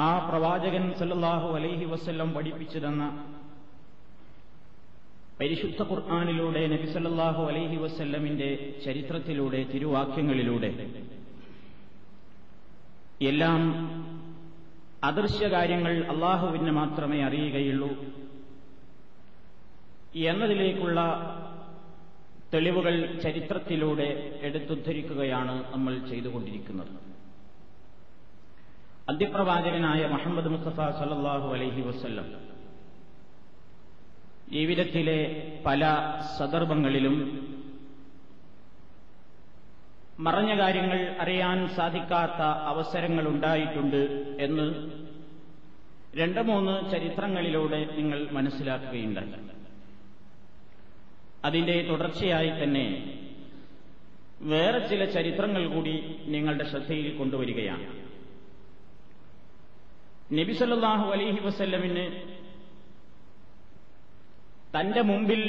ആ പ്രവാചകൻ സല്ലാഹു അലൈഹി വസ്ല്ലം പഠിപ്പിച്ചു തന്ന പരിശുദ്ധ ഖുർആാനിലൂടെ നബി സല്ലല്ലാഹു അലൈഹി വസ്ല്ലമിന്റെ ചരിത്രത്തിലൂടെ തിരുവാക്യങ്ങളിലൂടെ എല്ലാം അദൃശ്യ കാര്യങ്ങൾ അള്ളാഹുവിന് മാത്രമേ അറിയുകയുള്ളൂ എന്നതിലേക്കുള്ള തെളിവുകൾ ചരിത്രത്തിലൂടെ എടുത്തുദ്ധരിക്കുകയാണ് നമ്മൾ ചെയ്തുകൊണ്ടിരിക്കുന്നത്. അന്ത്യപ്രവാചകനായ മുഹമ്മദ് മുസ്തഫ സല്ലാഹു അലൈഹി വസ്ല്ലം. ജീവിതത്തിലെ പല സന്ദർഭങ്ങളിലും മറഞ്ഞ കാര്യങ്ങൾ അറിയാൻ സാധിക്കാത്ത അവസരങ്ങൾ ഉണ്ടായിട്ടുണ്ട് എന്ന് രണ്ട് മൂന്ന് ചരിത്രങ്ങളിലൂടെ നിങ്ങൾ മനസ്സിലാക്കുകയുണ്ടായി. അതിന്റെ തുടർച്ചയായി തന്നെ വേറെ ചില ചരിത്രങ്ങൾ കൂടി നിങ്ങളുടെ ശ്രദ്ധയിൽ കൊണ്ടുവരികയാണ്. നബിസല്ലാഹു അലൈഹി വസല്ലമിന് തന്റെ മുമ്പിൽ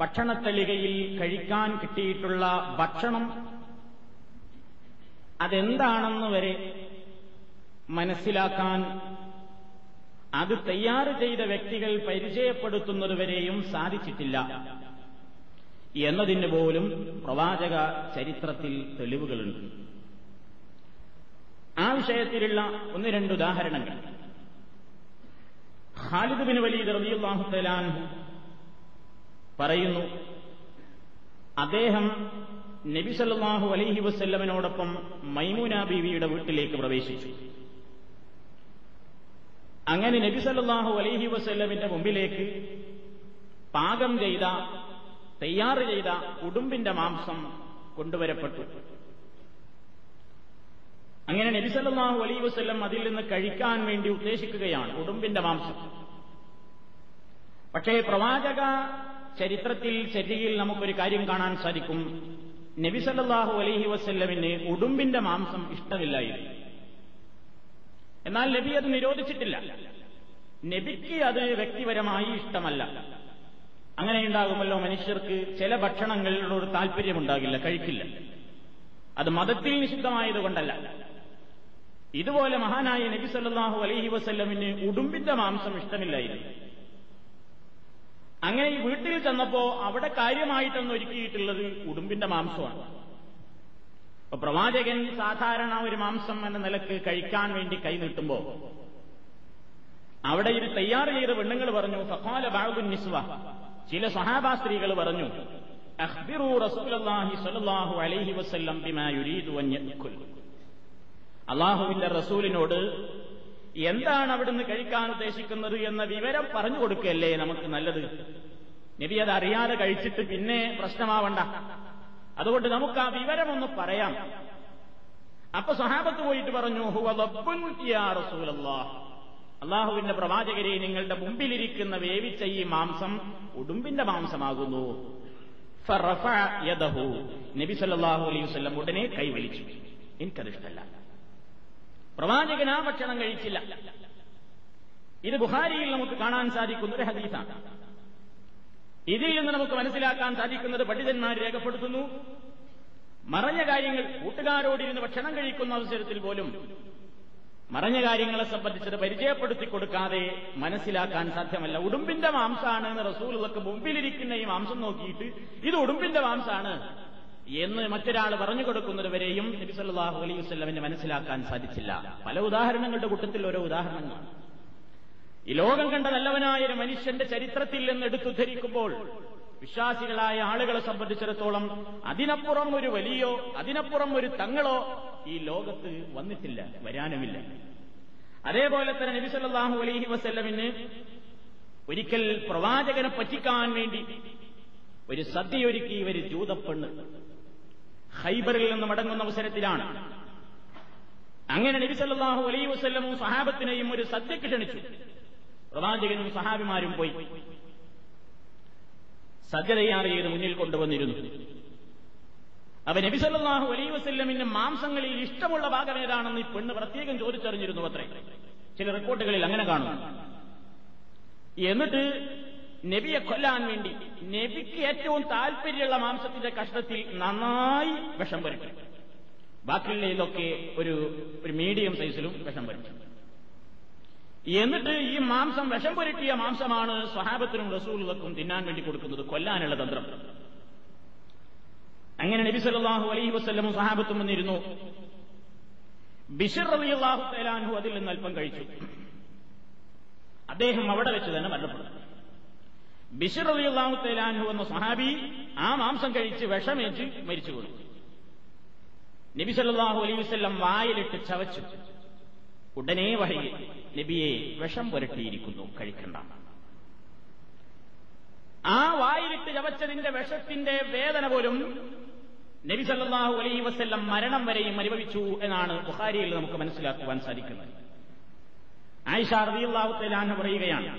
ഭക്ഷണത്തളികയിൽ കഴിക്കാൻ കിട്ടിയിട്ടുള്ള ഭക്ഷണം അതെന്താണെന്ന് വരെ മനസ്സിലാക്കാൻ അത് തയ്യാർ ചെയ്ത വ്യക്തികൾ പരിചയപ്പെടുത്തുന്നതുവരെയും സാധിച്ചിട്ടില്ല എന്നതിന് പോലും പ്രവാചക ചരിത്രത്തിൽ തെളിവുകളുണ്ട്. ആ വിഷയത്തിലുള്ള ഒന്ന് രണ്ട് ഉദാഹരണങ്ങൾ. ഖാലിദ് ബിൻ വലീദ് റളിയല്ലാഹു തആലാൻ പറയുന്നു അദ്ദേഹം നബി സല്ലല്ലാഹു അലൈഹി വസ്ല്ലമിനോടൊപ്പം മൈമൂന ബീവിയുടെ വീട്ടിലേക്ക് പ്രവേശിച്ചു. അങ്ങനെ നബി സല്ലല്ലാഹു അലൈഹി വസ്ല്ലമിന്റെ മുമ്പിലേക്ക് പാകം ചെയ്ത തയ്യാറ് ചെയ്ത ഉടുമ്പിന്റെ മാംസം കൊണ്ടുവരപ്പെട്ടു. അങ്ങനെ നബിസല്ലാഹു അലൈ വസ്ല്ലം അതിൽ നിന്ന് കഴിക്കാൻ വേണ്ടി ഉദ്ദേശിക്കുകയാണ് ഉടുമ്പിന്റെ മാംസം. പക്ഷേ പ്രവാചക ചരിത്രത്തിൽ ചര്യയിൽ നമുക്കൊരു കാര്യം കാണാൻ സാധിക്കും. നബിസല്ലാഹു അലൈഹി വസ്ല്ലമിന് ഉടുമ്പിന്റെ മാംസം ഇഷ്ടമില്ലായിരുന്നു. എന്നാൽ നബി അത് നിരോധിച്ചിട്ടില്ല. നബിക്ക് അത് വ്യക്തിപരമായി ഇഷ്ടമല്ല. അങ്ങനെ ഉണ്ടാകുമല്ലോ മനുഷ്യർക്ക് ചില ഭക്ഷണങ്ങളിലൊരു താല്പര്യമുണ്ടാകില്ല കഴിക്കില്ല. അത് മതത്തിൽ നിഷിദ്ധമായതുകൊണ്ടല്ല. ഇതുപോലെ മഹാനായ നബി സല്ലാഹു അലൈഹി വസ്ല്ലമിന് ഉടുമ്പിന്റെ മാംസം ഇഷ്ടമില്ലായിരുന്നു. അങ്ങനെ ഈ വീട്ടിൽ ചെന്നപ്പോ അവിടെ കാര്യമായിട്ടൊന്ന് ഒരുക്കിയിട്ടുള്ളത് ഉടുമ്പിന്റെ മാംസമാണ്. അപ്പൊ പ്രവാചകൻ സാധാരണ ഒരു മാംസം എന്ന നിലയ്ക്ക് കഴിക്കാൻ വേണ്ടി കൈ നീട്ടുമ്പോ അവിടെ ഇത് തയ്യാർ ചെയ്ത പെണ്ണുങ്ങൾ പറഞ്ഞു ഫഖാല ബാബുൻ നിസ്വ. ചില സഹാബാ സ്ത്രീകൾ പറഞ്ഞു അഖ്ബിറു റസൂലുള്ളാഹി സ്വല്ലല്ലാഹു അലൈഹി വസല്ലം ബിമാ യുരീദു അൻ യഅകുൽ. അള്ളാഹുവിന്റെ റസൂലിനോട് എന്താണ് അവിടുന്ന് കഴിക്കാൻ ഉദ്ദേശിക്കുന്നത്? എന്ന വിവരം പറഞ്ഞു കൊടുക്കുകയല്ലേ നമുക്ക് നല്ലത്. നബി അത് അറിയാതെ കഴിച്ചിട്ട് പിന്നെ പ്രശ്നമാവണ്ട. അതുകൊണ്ട് നമുക്ക് ആ വിവരമൊന്ന് പറയാം. അപ്പൊ സഹാബത്ത് പോയിട്ട് പറഞ്ഞു അള്ളാഹുവിന്റെ പ്രവാചകരെ നിങ്ങളുടെ മുമ്പിലിരിക്കുന്ന വേവിച്ച ഈ മാംസം ഉടുമ്പിന്റെ മാംസമാകുന്നു. നബി സല്ലാഹു അലൈഹി വസ്ലം ഉടനെ കൈവലിച്ചു എനിക്കതിഷ്ടല്ല. പ്രവാചകൻ ആ ഭക്ഷണം കഴിച്ചില്ല. ഇത് ബുഹാരിയിൽ നമുക്ക് കാണാൻ സാധിക്കുന്ന ഒരു ഹദീസാണ്. ഇതിൽ നിന്ന് നമുക്ക് മനസ്സിലാക്കാൻ സാധിക്കുന്നത് പണ്ഡിതന്മാർ രേഖപ്പെടുത്തുന്നു മറഞ്ഞ കാര്യങ്ങൾ കൂട്ടുകാരോടിരുന്ന് ഭക്ഷണം കഴിക്കുന്ന അവസരത്തിൽ പോലും മറഞ്ഞ കാര്യങ്ങളെ സംബന്ധിച്ചത് പരിചയപ്പെടുത്തി കൊടുക്കാതെ മനസ്സിലാക്കാൻ സാധ്യമല്ല. ഉടുമ്പിന്റെ മാംസാണ് എന്ന് റസൂലുള്ളക്ക് മുമ്പിലിരിക്കുന്ന ഈ മാംസം നോക്കിയിട്ട് ഇത് ഉടുമ്പിന്റെ മാംസാണ്. എന്ന് മറ്റൊരാൾ പറഞ്ഞു കൊടുക്കുന്നതുവരെയും നബി സല്ലല്ലാഹു അലൈഹി വസ്ലമിന് മനസ്സിലാക്കാൻ സാധിച്ചില്ല. പല ഉദാഹരണങ്ങളുടെ കൂട്ടത്തിൽ ഓരോ ഉദാഹരണങ്ങളാണ്. ഈ ലോകം കണ്ട നല്ലവനായ ഒരു മനുഷ്യന്റെ ചരിത്രത്തിൽ നിന്ന് എടുത്തുദ്ധരിക്കുമ്പോൾ വിശ്വാസികളായ ആളുകളെ സംബന്ധിച്ചിടത്തോളം അതിനപ്പുറം ഒരു വലിയോ അതിനപ്പുറം ഒരു തങ്ങളോ ഈ ലോകത്ത് വന്നിട്ടില്ല വരാനുമില്ല. അതേപോലെ തന്നെ നബി സല്ലല്ലാഹു അലൈഹി വസ്ല്ലമിന് ഒരിക്കൽ പ്രവാചകനെ പറ്റിക്കാൻ വേണ്ടി ഒരു സദ്യയൊരുക്കി ഇവർ ജൂതപ്പെണ്ണ്. ഹൈബറിൽ നിന്ന് മടങ്ങുന്ന അവസരത്തിലാണ്. അങ്ങനെ നബി സല്ലല്ലാഹു അലൈഹി വസ്ല്ലമും സഹാബത്തിനെയും ഒരു സദ്യക്ക് ക്ഷണിച്ചു. പ്രവാചകനും സഹാബിമാരും പോയി. തയ്യാർ ചെയ്ത് മുന്നിൽ കൊണ്ടുവന്നിരുന്നു. അവ നബി സല്ലല്ലാഹു അലൈഹി വസല്ലമിന്റെ മാംസങ്ങളിൽ ഇഷ്ടമുള്ള ഭാഗം ഏതാണെന്ന് ഈ പെണ്ണ് പ്രത്യേകം ചോദിച്ചറിഞ്ഞിരുന്നു അത്രേ. ചില റിപ്പോർട്ടുകളിൽ അങ്ങനെ കാണുന്നു എന്നിട്ട് നബിയെ കൊല്ലാൻ വേണ്ടി നബിക്ക് ഏറ്റവും താല്പര്യമുള്ള മാംസത്തിന്റെ കഷ്ണത്തിൽ നന്നായി വിഷം പുരട്ടി ബാക്കിയുള്ള ഇതൊക്കെ ഒരു ഒരു മീഡിയം സൈസിലും വിഷം പുരട്ടി എന്നിട്ട് ഈ മാംസം വിഷം പുരട്ടിയ മാംസമാണ് സ്വഹാബത്തിനും റസൂലുകൾക്കും തിന്നാൻ വേണ്ടി കൊടുക്കുന്നത് കൊല്ലാനുള്ള തന്ത്രം. അങ്ങനെ നബി സല്ലല്ലാഹു അലൈഹി വസല്ലമും സഹാബത്തും വന്നിരുന്നു. ബിഷർ റളിയല്ലാഹു തആലാഹു അതിൽ നിന്ന് അല്പം കഴിച്ചു. അദ്ദേഹം അവിടെ വെച്ച് തന്നെ മരണപ്പെട്ടു ബിഷർ എന്ന സഹാബി ആ മാംസം കഴിച്ച് വിഷമേറ്റ് മരിച്ചു കൊടുത്തു നബി സല്ലല്ലാഹു അലൈഹി വസല്ലം വായിലിട്ട് ചവച്ചു. ഉടനെ വഴി നബിയെ വിഷം പുരട്ടിയിരിക്കുന്നു കഴിക്കണ്ട. ആ വായിലിട്ട് ചവച്ചതിന്റെ വിഷത്തിന്റെ വേദന പോലും നബി സല്ലല്ലാഹു അലൈഹി വസല്ലം മരണം വരെയും അനുഭവിച്ചു എന്നാണ് ബുഹാരിയിൽ നമുക്ക് മനസ്സിലാക്കുവാൻ സാധിക്കുന്നത്. ആയിഷ തആല പറയുകയാണ്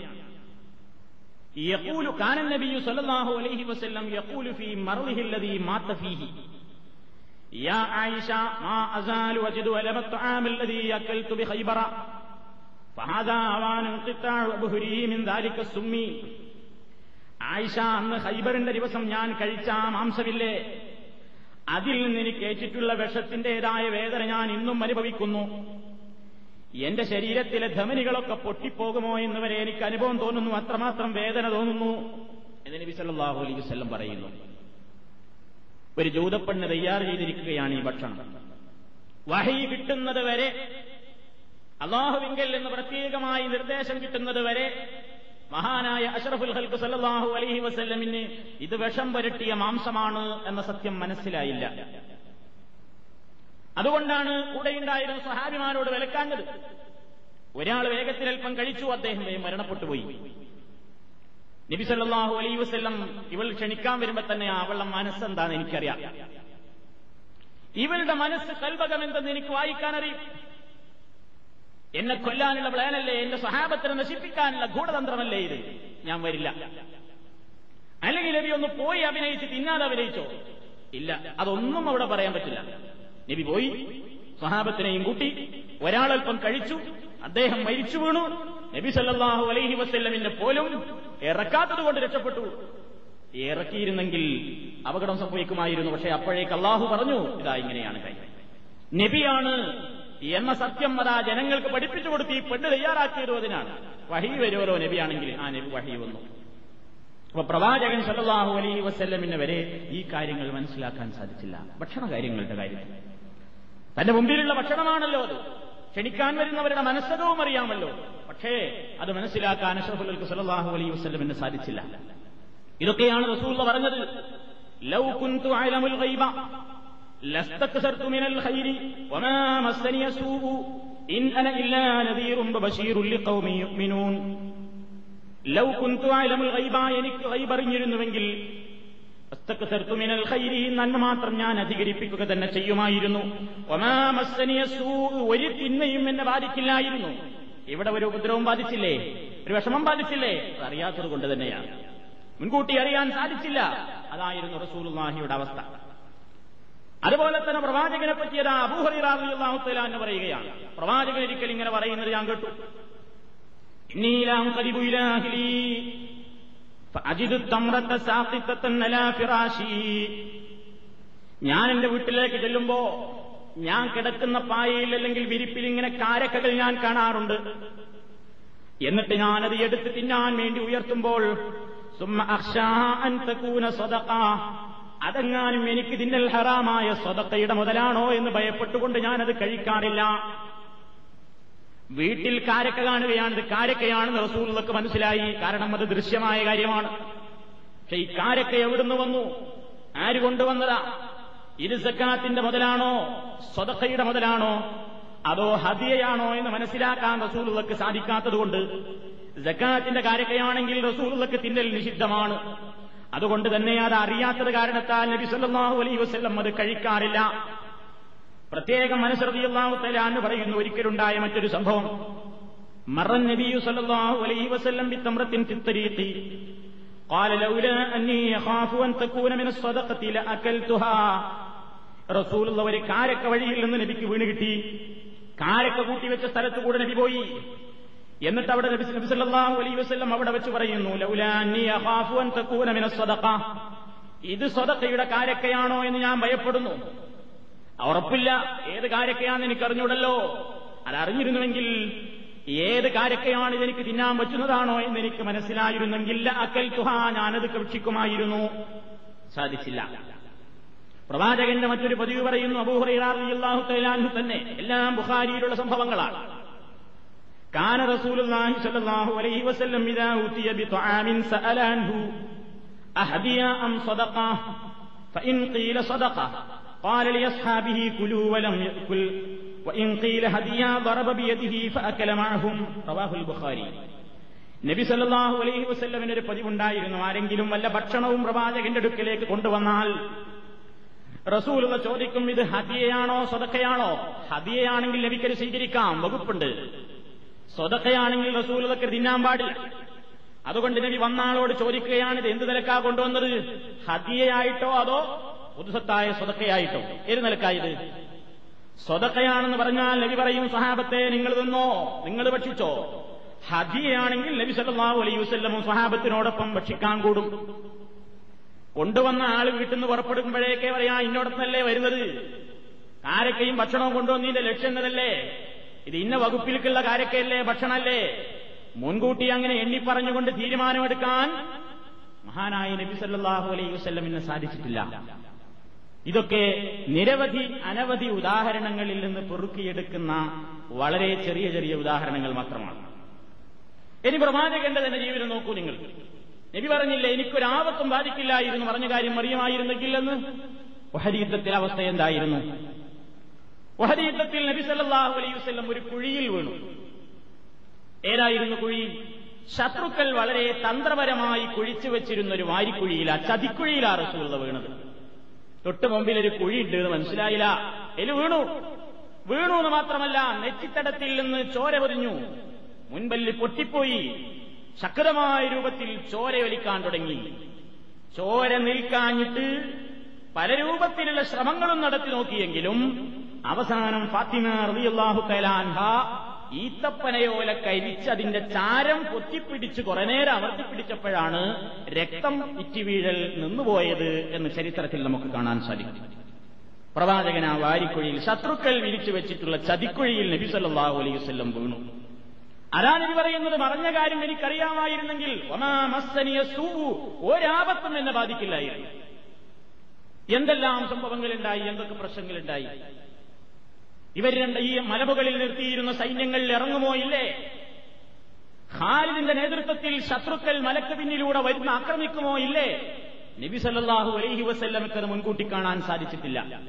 يقول كان النبي صلى الله عليه وسلم يقول في مرضه الذي مات فيه يا عائشة ما أزال وجد ألم الطعام الذي أكلت بخيبر فهذا أوان انقطاع أبهري من ذلك السم ആയിഷ അന്ന് ഹൈബറിന്റെ ദിവസം ഞാൻ കഴിച്ച ആ മാംസമില്ലേ അതിൽ നിന്ന് എനിക്ക് ഏറ്റിട്ടുള്ള വിഷത്തിന്റേതായ വേദന ഞാൻ ഇന്നും അനുഭവിക്കുന്നു എന്റെ ശരീരത്തിലെ ധമനികളൊക്കെ പൊട്ടിപ്പോകുമോ എന്ന് വരെ എനിക്ക് അനുഭവം തോന്നുന്നു. അത്രമാത്രം വേദന തോന്നുന്നു. എന്ന് നബി സല്ലാഹു അലൈഹി വസ്ല്ലം പറയുന്നു ഒരു ജൂതപ്പെണ്ണ് തയ്യാർ ചെയ്തിരിക്കുകയാണ് ഈ ഭക്ഷണം. വഹി കിട്ടുന്നത് വരെ അള്ളാഹുവിങ്കൽ എന്ന് പ്രത്യേകമായി നിർദ്ദേശം കിട്ടുന്നത് വരെ മഹാനായ അഷറഫുൽ ഹൽക്ക് സല്ലാഹു അലഹി വസ്ല്ലമിന് ഇത് വിഷം പുരട്ടിയ മാംസമാണ് എന്ന സത്യം മനസ്സിലായില്ല. അതുകൊണ്ടാണ് കൂടെയുണ്ടായിരുന്ന സഹാബിമാരോട് വിലക്കാഞ്ഞത്. ഒരാൾ വേഗത്തിൽ അല്പം കഴിച്ചു അദ്ദേഹം മരണപ്പെട്ടു പോയി. നബി അലൈഹി വസല്ലം ഇവൾ ക്ഷണിക്കാൻ വരുമ്പോ തന്നെ അവളുടെ മനസ്സെന്താന്ന് എനിക്കറിയാം. ഇവളുടെ മനസ്സ് കൽവകം എന്തെന്ന് എനിക്ക് വായിക്കാൻ അറിയും എന്നെ കൊല്ലാനുള്ള പ്ലാനല്ലേ എന്റെ സഹാബത്തിനെ നശിപ്പിക്കാനുള്ള ഗൂഢതന്ത്രമല്ലേ ഇത്? ഞാൻ വരില്ല. അല്ലെങ്കിൽ ഒന്ന് പോയി അഭിനയിച്ച് തിന്നാതെ അഭിനയിച്ചോ? ഇല്ല അതൊന്നും അവിടെ പറയാൻ പറ്റില്ല. നബി പോയി സഹാബത്തിനെയും കൂട്ടി ഒരാളൽപ്പം കഴിച്ചു അദ്ദേഹം മരിച്ചു വീണു. നബി സല്ലാഹു അലൈഹി വസ്ല്ലമിന്റെ പോലും ഇറക്കാത്തത് കൊണ്ട് രക്ഷപ്പെട്ടു. ഇറക്കിയിരുന്നെങ്കിൽ അപകടം സംഭവിക്കുമായിരുന്നു പക്ഷെ അപ്പോഴേക്ക് അള്ളാഹു പറഞ്ഞു ഇതാ ഇങ്ങനെയാണ് കാര്യം. നബിയാണ് എന്ന സത്യം അതാ ജനങ്ങൾക്ക് പഠിപ്പിച്ചു കൊടുത്ത് ഈ പെണ്ണ് തയ്യാറാക്കിയത് അതിനാണ്. വഹി വരുമല്ലോ നബിയാണെങ്കിൽ ആ നബി വഹി വന്നു. അപ്പൊ പ്രവാചകൻ സല്ലല്ലാഹു അലൈഹി വസ്ല്ലമിന് വരെ ഈ കാര്യങ്ങൾ മനസ്സിലാക്കാൻ സാധിച്ചില്ല. ഭക്ഷണ കാര്യങ്ങളുടെ കാര്യത്തിൽ. തന്റെ മുമ്പിലുള്ള ഭക്ഷണമാണല്ലോ അത്. ക്ഷണിക്കാൻ വരുന്നവരുടെ മനസ്സകവും അറിയാമല്ലോ. പക്ഷേ അത് മനസ്സിലാക്കാൻ അഷറഫുൽ സലാഹു അലൈ വസ്ലമിന് സാധിച്ചില്ല. ഇതൊക്കെയാണ് റസൂൽ പറഞ്ഞത്. ലൗ കുന്തു അലമുൽ ഗൈബ മിനൽ ഖൈരി വമാ ഇൻ അന ഇല്ലാ ലൗ കുന്തു അലമുൽ ഗൈബ എനിക്ക് മിനൽ ഖൈരി നന്മ മാത്രം ഞാൻ അധികരിപ്പിക്കുക തന്നെ ചെയ്യുമായിരുന്നു. ഒരു തിന്മയും എന്നെ ബാധിക്കില്ലായിരുന്നു. ഇവിടെ ഒരു ഉപദ്രവം ബാധിച്ചില്ലേ? ഒരു വിഷമം ബാധിച്ചില്ലേ? അറിയാത്തത് കൊണ്ട് തന്നെയാണ്. മുൻകൂട്ടി അറിയാൻ സാധിച്ചില്ല. അതായിരുന്നു റസൂലുള്ളാഹിയുടെ അവസ്ഥ. അതുപോലെ തന്നെ പ്രവാചകനെ പറ്റിയത് അബൂഹറിറാഹുത്തല എന്ന് പറയുകയാണ്. പ്രവാചകൻ ഒരിക്കൽ ഇങ്ങനെ പറയുന്നത് ഞാൻ കേട്ടു. ഞാൻ എന്റെ വീട്ടിലേക്ക് ചെല്ലുമ്പോ ഞാൻ കിടക്കുന്ന പായയിൽ അല്ലെങ്കിൽ വിരിപ്പിൽ ഇങ്ങനെ കാരക്കകൾ ഞാൻ കാണാറുണ്ട്. എന്നിട്ട് ഞാനത് എടുത്ത് തിന്നാൻ വേണ്ടി ഉയർത്തുമ്പോൾ അതെങ്ങാനും എനിക്ക് തിന്നൽ ഹറാമായ സ്വതക്കയുടെ മുതലാണോ എന്ന് ഭയപ്പെട്ടുകൊണ്ട് ഞാനത് കഴിക്കാറില്ല. വീട്ടിൽ കാരക്ക കാണുകയാണ്. ഇത് കാരക്കയാണെന്ന് റസൂലുകൾക്ക് മനസ്സിലായി. കാരണം അത് ദൃശ്യമായ കാര്യമാണ്. പക്ഷെ ഈ കാരക്ക എവിടുന്ന് വന്നു? ആര് കൊണ്ടുവന്നതാ? ഇത് സക്കാത്തിന്റെ മുതലാണോ? സ്വതക്കയുടെ മുതലാണോ? അതോ ഹദിയയാണോ എന്ന് മനസ്സിലാക്കാൻ റസൂലുകൾക്ക് സാധിക്കാത്തതുകൊണ്ട് സക്കാത്തിന്റെ കാരക്കയാണെങ്കിൽ റസൂലുകൾക്ക് തിന്നൽ നിഷിദ്ധമാണ്. അതുകൊണ്ട് തന്നെ അത് അറിയാത്തത് കാരണത്താൽ നബി സല്ലല്ലാഹു അലൈഹി വസല്ലം അത് കഴിക്കാറില്ല. പ്രത്യേകം മനസ്സറിയാഹു തലാന്ന് പറയുന്നു ഒരിക്കലുണ്ടായ മറ്റൊരു സംഭവം മറൻ നബിയു സല്ലല്ലാഹു അലൈഹി വസല്ലം ബിത്തമ്രത്തിൻ ഫിത്തരീഖി قال لولا أني أخاف أن تكون من الصدقة لأكلتها റസൂൽ ഒരു കാരക്ക വഴിയിൽ നിന്ന് നബിക്ക് വീണ് കിട്ടി കാരക്ക കൂട്ടി വെച്ച സ്ഥലത്ത് കൂടെ നബി പോയി എന്നിട്ട് അവിടെ നബി നബി സല്ലല്ലാഹു അലൈഹി വസല്ലം അവിടെ വെച്ച് പറയുന്നു ലൗലാ അന്നി അഖാഫു അൻ തകൂന മിന സ്വദഖ ഇത് സ്വതക്കയുടെ കാരക്കയാണോ എന്ന് ഞാൻ ഭയപ്പെടുന്നു ഉറപ്പില്ല. ഏത് കാര്യക്കെയാണ് എനിക്ക് അറിഞ്ഞൂടല്ലോ അതറിഞ്ഞിരുന്നുവെങ്കിൽ ഏത് കാര്യക്കെയാണ് ഇതെനിക്ക് തിന്നാൻ പറ്റുന്നതാണോ എന്ന് എനിക്ക് മനസ്സിലായിരുന്നെങ്കിൽ അക്കൽ തുഹ ഞാനത് കക്ഷിക്കുമായിരുന്നു സാധിച്ചില്ല. പ്രവാചകന്റെ മറ്റൊരു പതിവ് പറയുന്നു അബൂഹറിയാഹു തൈലാൻഹു തന്നെ. എല്ലാം ബുഹാരിയിലുള്ള സംഭവങ്ങളാണ്. കാന റസൂലുള്ളാഹി സ്വല്ലല്ലാഹു അലൈഹി വസല്ലം ഇദാ അം സദഖ ഖീല സദഖ. قال لأصحابه كلوا ولم يأكل وإن قيل هديا ضرب بيده فأكل معهم رواه البخاري നബി സല്ലല്ലാഹു അലൈഹി വസല്ലമിന് ഒരു പതിവുണ്ടായിരുന്നു ആരെങ്കിലും വല്ല ഭക്ഷണവും പ്രവാചകന്റെ അടുക്കലേക്ക് കൊണ്ടുവന്നാൽ റസൂലുള്ള ചോദിക്കും ഇത് ഹദിയയാണോ സ്വതക്കയാണോ ഹദിയയാണെങ്കിൽ നബിക്കത് സ്വീകരിക്കാം വകുപ്പുണ്ട് സ്വതക്കയാണെങ്കിൽ റസൂലതൊക്കെ തിന്നാൻ പാടില്ല അതുകൊണ്ട് നബി വന്നാളോട് ചോദിക്കുകയാണ് ഇത് എന്ത് നിലക്കാ കൊണ്ടുവന്നത് ഹദിയയായിട്ടോ അതോ പുതുസത്തായ സ്വതക്കയായിട്ടോ. ഏത് നിലക്കായത് സ്വതക്കയാണെന്ന് പറഞ്ഞാൽ നബി പറയും സഹാബത്തെ നിങ്ങൾ തിന്നോ നിങ്ങൾ ഭക്ഷിച്ചോ? ഹജിയാണെങ്കിൽ നബി സല്ലാഹു അലൈ വസ്ല്ലമും സഹാബത്തിനോടൊപ്പം ഭക്ഷിക്കാൻ കൂടും. കൊണ്ടുവന്ന ആൾ വീട്ടിൽ നിന്ന് പുറപ്പെടുമ്പോഴേക്കേ പറയാ ഇന്നോടത്തല്ലേ വരുന്നത്? കാരക്കയും ഭക്ഷണവും കൊണ്ടുവന്നതിന്റെ ലക്ഷ്യം എന്നതല്ലേ? ഇത് ഇന്ന വകുപ്പിലേക്കുള്ള കാരക്കയല്ലേ ഭക്ഷണമല്ലേ മുൻകൂട്ടി അങ്ങനെ എണ്ണി പറഞ്ഞുകൊണ്ട് തീരുമാനമെടുക്കാൻ മഹാനായ നബി സല്ലല്ലാഹു അലൈഹി വസ്ല്ലമിന് സാധിച്ചിട്ടില്ല. ഇതൊക്കെ നിരവധി അനവധി ഉദാഹരണങ്ങളിൽ നിന്ന് പൊറുക്കിയെടുക്കുന്ന വളരെ ചെറിയ ചെറിയ ഉദാഹരണങ്ങൾ മാത്രമാണ്. ഇനി പ്രവാചകന്റെ തന്നെ ജീവിതം നോക്കൂ നിങ്ങൾ. നബി പറഞ്ഞില്ല എനിക്കൊരാപത്തും ബാധിക്കില്ലായിരുന്നു പറഞ്ഞ കാര്യം അറിയുമായിരുന്നെങ്കിൽ എന്ന് ഒഹരിയുദ്ധത്തിലെ അവസ്ഥ എന്തായിരുന്നു? ഒഹരിയുദ്ധത്തിൽ നബി സല്ലാഹു അലൈഹി വസ്ല്ലം ഒരു കുഴിയിൽ വീണു. ഏതായിരുന്നു കുഴി? ശത്രുക്കൾ വളരെ തന്ത്രപരമായി കുഴിച്ചു വെച്ചിരുന്ന ഒരു വാരിക്കുഴിയിലാ ചതിക്കുഴിയിലാ റസൂള്ള വീണത്. തൊട്ട് മുമ്പിൽ ഒരു കുഴിയുണ്ട് എന്ന് മനസ്സിലായില്ല. എൽ വീണു. വീണു എന്ന് മാത്രമല്ല നെറ്റിത്തടത്തിൽ നിന്ന് ചോര പൊതിഞ്ഞു. മുൻപല്ലി പൊട്ടിപ്പോയി. ശക്തമായ രൂപത്തിൽ ചോരയൊലിക്കാൻ തുടങ്ങി. ചോര നിൽക്കാഞ്ഞിട്ട് പല രൂപത്തിലുള്ള ശ്രമങ്ങളും നടത്തി നോക്കിയെങ്കിലും അവസാനം ഫാത്തിമ റബിയുള്ളാഹു തലാൻഹ ഈത്തപ്പനയോല കരിച്ച് അതിന്റെ ചാരം പൊത്തിപ്പിടിച്ച് കുറെ നേരം അമർത്തിപ്പിടിച്ചപ്പോഴാണ് രക്തം ഇറ്റിവീഴൽ നിന്നുപോയത് എന്ന് ചരിത്രത്തിൽ നമുക്ക് കാണാൻ സാധിക്കും. പ്രവാചകൻ ആ വാരിക്കുഴിയിൽ ശത്രുക്കൾ വിരിച്ചു വെച്ചിട്ടുള്ള ചതിക്കുഴിയിൽ നബി സല്ലല്ലാഹു അലൈഹി വസല്ലം വീണു. നബി പറയുന്നത്. മറഞ്ഞ കാര്യം എനിക്കറിയാമായിരുന്നെങ്കിൽ ഒരാപത്തും എന്നെ ബാധിക്കില്ലായിരുന്നു. എന്തെല്ലാം സംഭവങ്ങളുണ്ടായി? എന്തൊക്കെ പ്രശ്നങ്ങളുണ്ടായി? ഇവർ രണ്ട് ഈ മലമുകളിൽ നിർത്തിയിരുന്ന സൈന്യങ്ങളിൽ ഇറങ്ങുമോ? ഇല്ലേ? ഖാലിദിന്റെ നേതൃത്വത്തിൽ ശത്രുക്കൾ മലക്ക് പിന്നിലൂടെ വരുന്ന ആക്രമിക്കുമോ? ഇല്ലേ? നബി സല്ലല്ലാഹു അലൈഹി വസ്ല്ലമക്ക് അത് മുൻകൂട്ടി കാണാൻ സാധിച്ചിട്ടില്ല.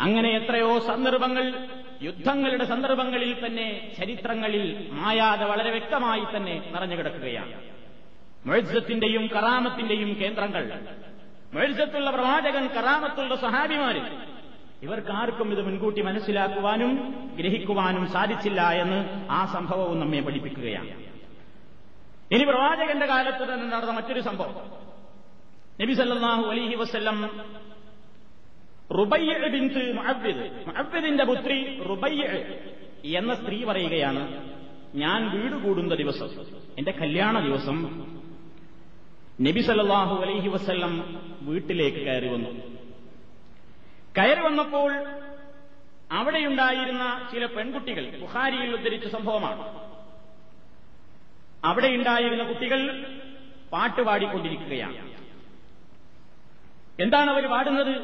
അങ്ങനെ എത്രയോ സന്ദർഭങ്ങൾ യുദ്ധങ്ങളുടെ സന്ദർഭങ്ങളിൽ തന്നെ ചരിത്രങ്ങളിൽ മായാതെ വളരെ വ്യക്തമായി തന്നെ നിറഞ്ഞു കിടക്കുകയാണ്. മെഴ്സത്തിന്റെയും കറാമത്തിന്റെയും കേന്ദ്രങ്ങൾ. മെഴ്സത്തുള്ള പ്രവാചകൻ കറാമത്തുള്ള സഹാബിമാര് ഇവർക്ക് ആർക്കും ഇത് മുൻകൂട്ടി മനസ്സിലാക്കുവാനും ഗ്രഹിക്കുവാനും സാധിച്ചില്ല എന്ന് ആ സംഭവവും നമ്മെ പഠിപ്പിക്കുകയാണ്. ഇനി പ്രവാചകന്റെ കാലത്ത് തന്നെ നടന്ന മറ്റൊരു സംഭവം. നബി സല്ലാഹു അലഹി വസല്ലം റുബയ്യ ബിന്ത് മുഅവ്വിദ് മുഅവ്വിദിന്റെ പുത്രി റുബയ്യ എന്ന സ്ത്രീ പറയുകയാണ് ഞാൻ വീട് കൂടുന്ന ദിവസം എന്റെ കല്യാണ ദിവസം നബി സല്ലാഹു അലഹി വസ്ല്ലം വീട്ടിലേക്ക് കയറി വന്നു. കയറി വന്നപ്പോൾ അവിടെയുണ്ടായിരുന്ന ചില പെൺകുട്ടികൾ ബുഹാരിയിൽ ഉദ്ധരിച്ച സംഭവമാണ്. അവിടെയുണ്ടായിരുന്ന കുട്ടികൾ പാട്ടുപാടിക്കൊണ്ടിരിക്കുകയാണ് എന്താണ് അവർ പാടുന്നത്?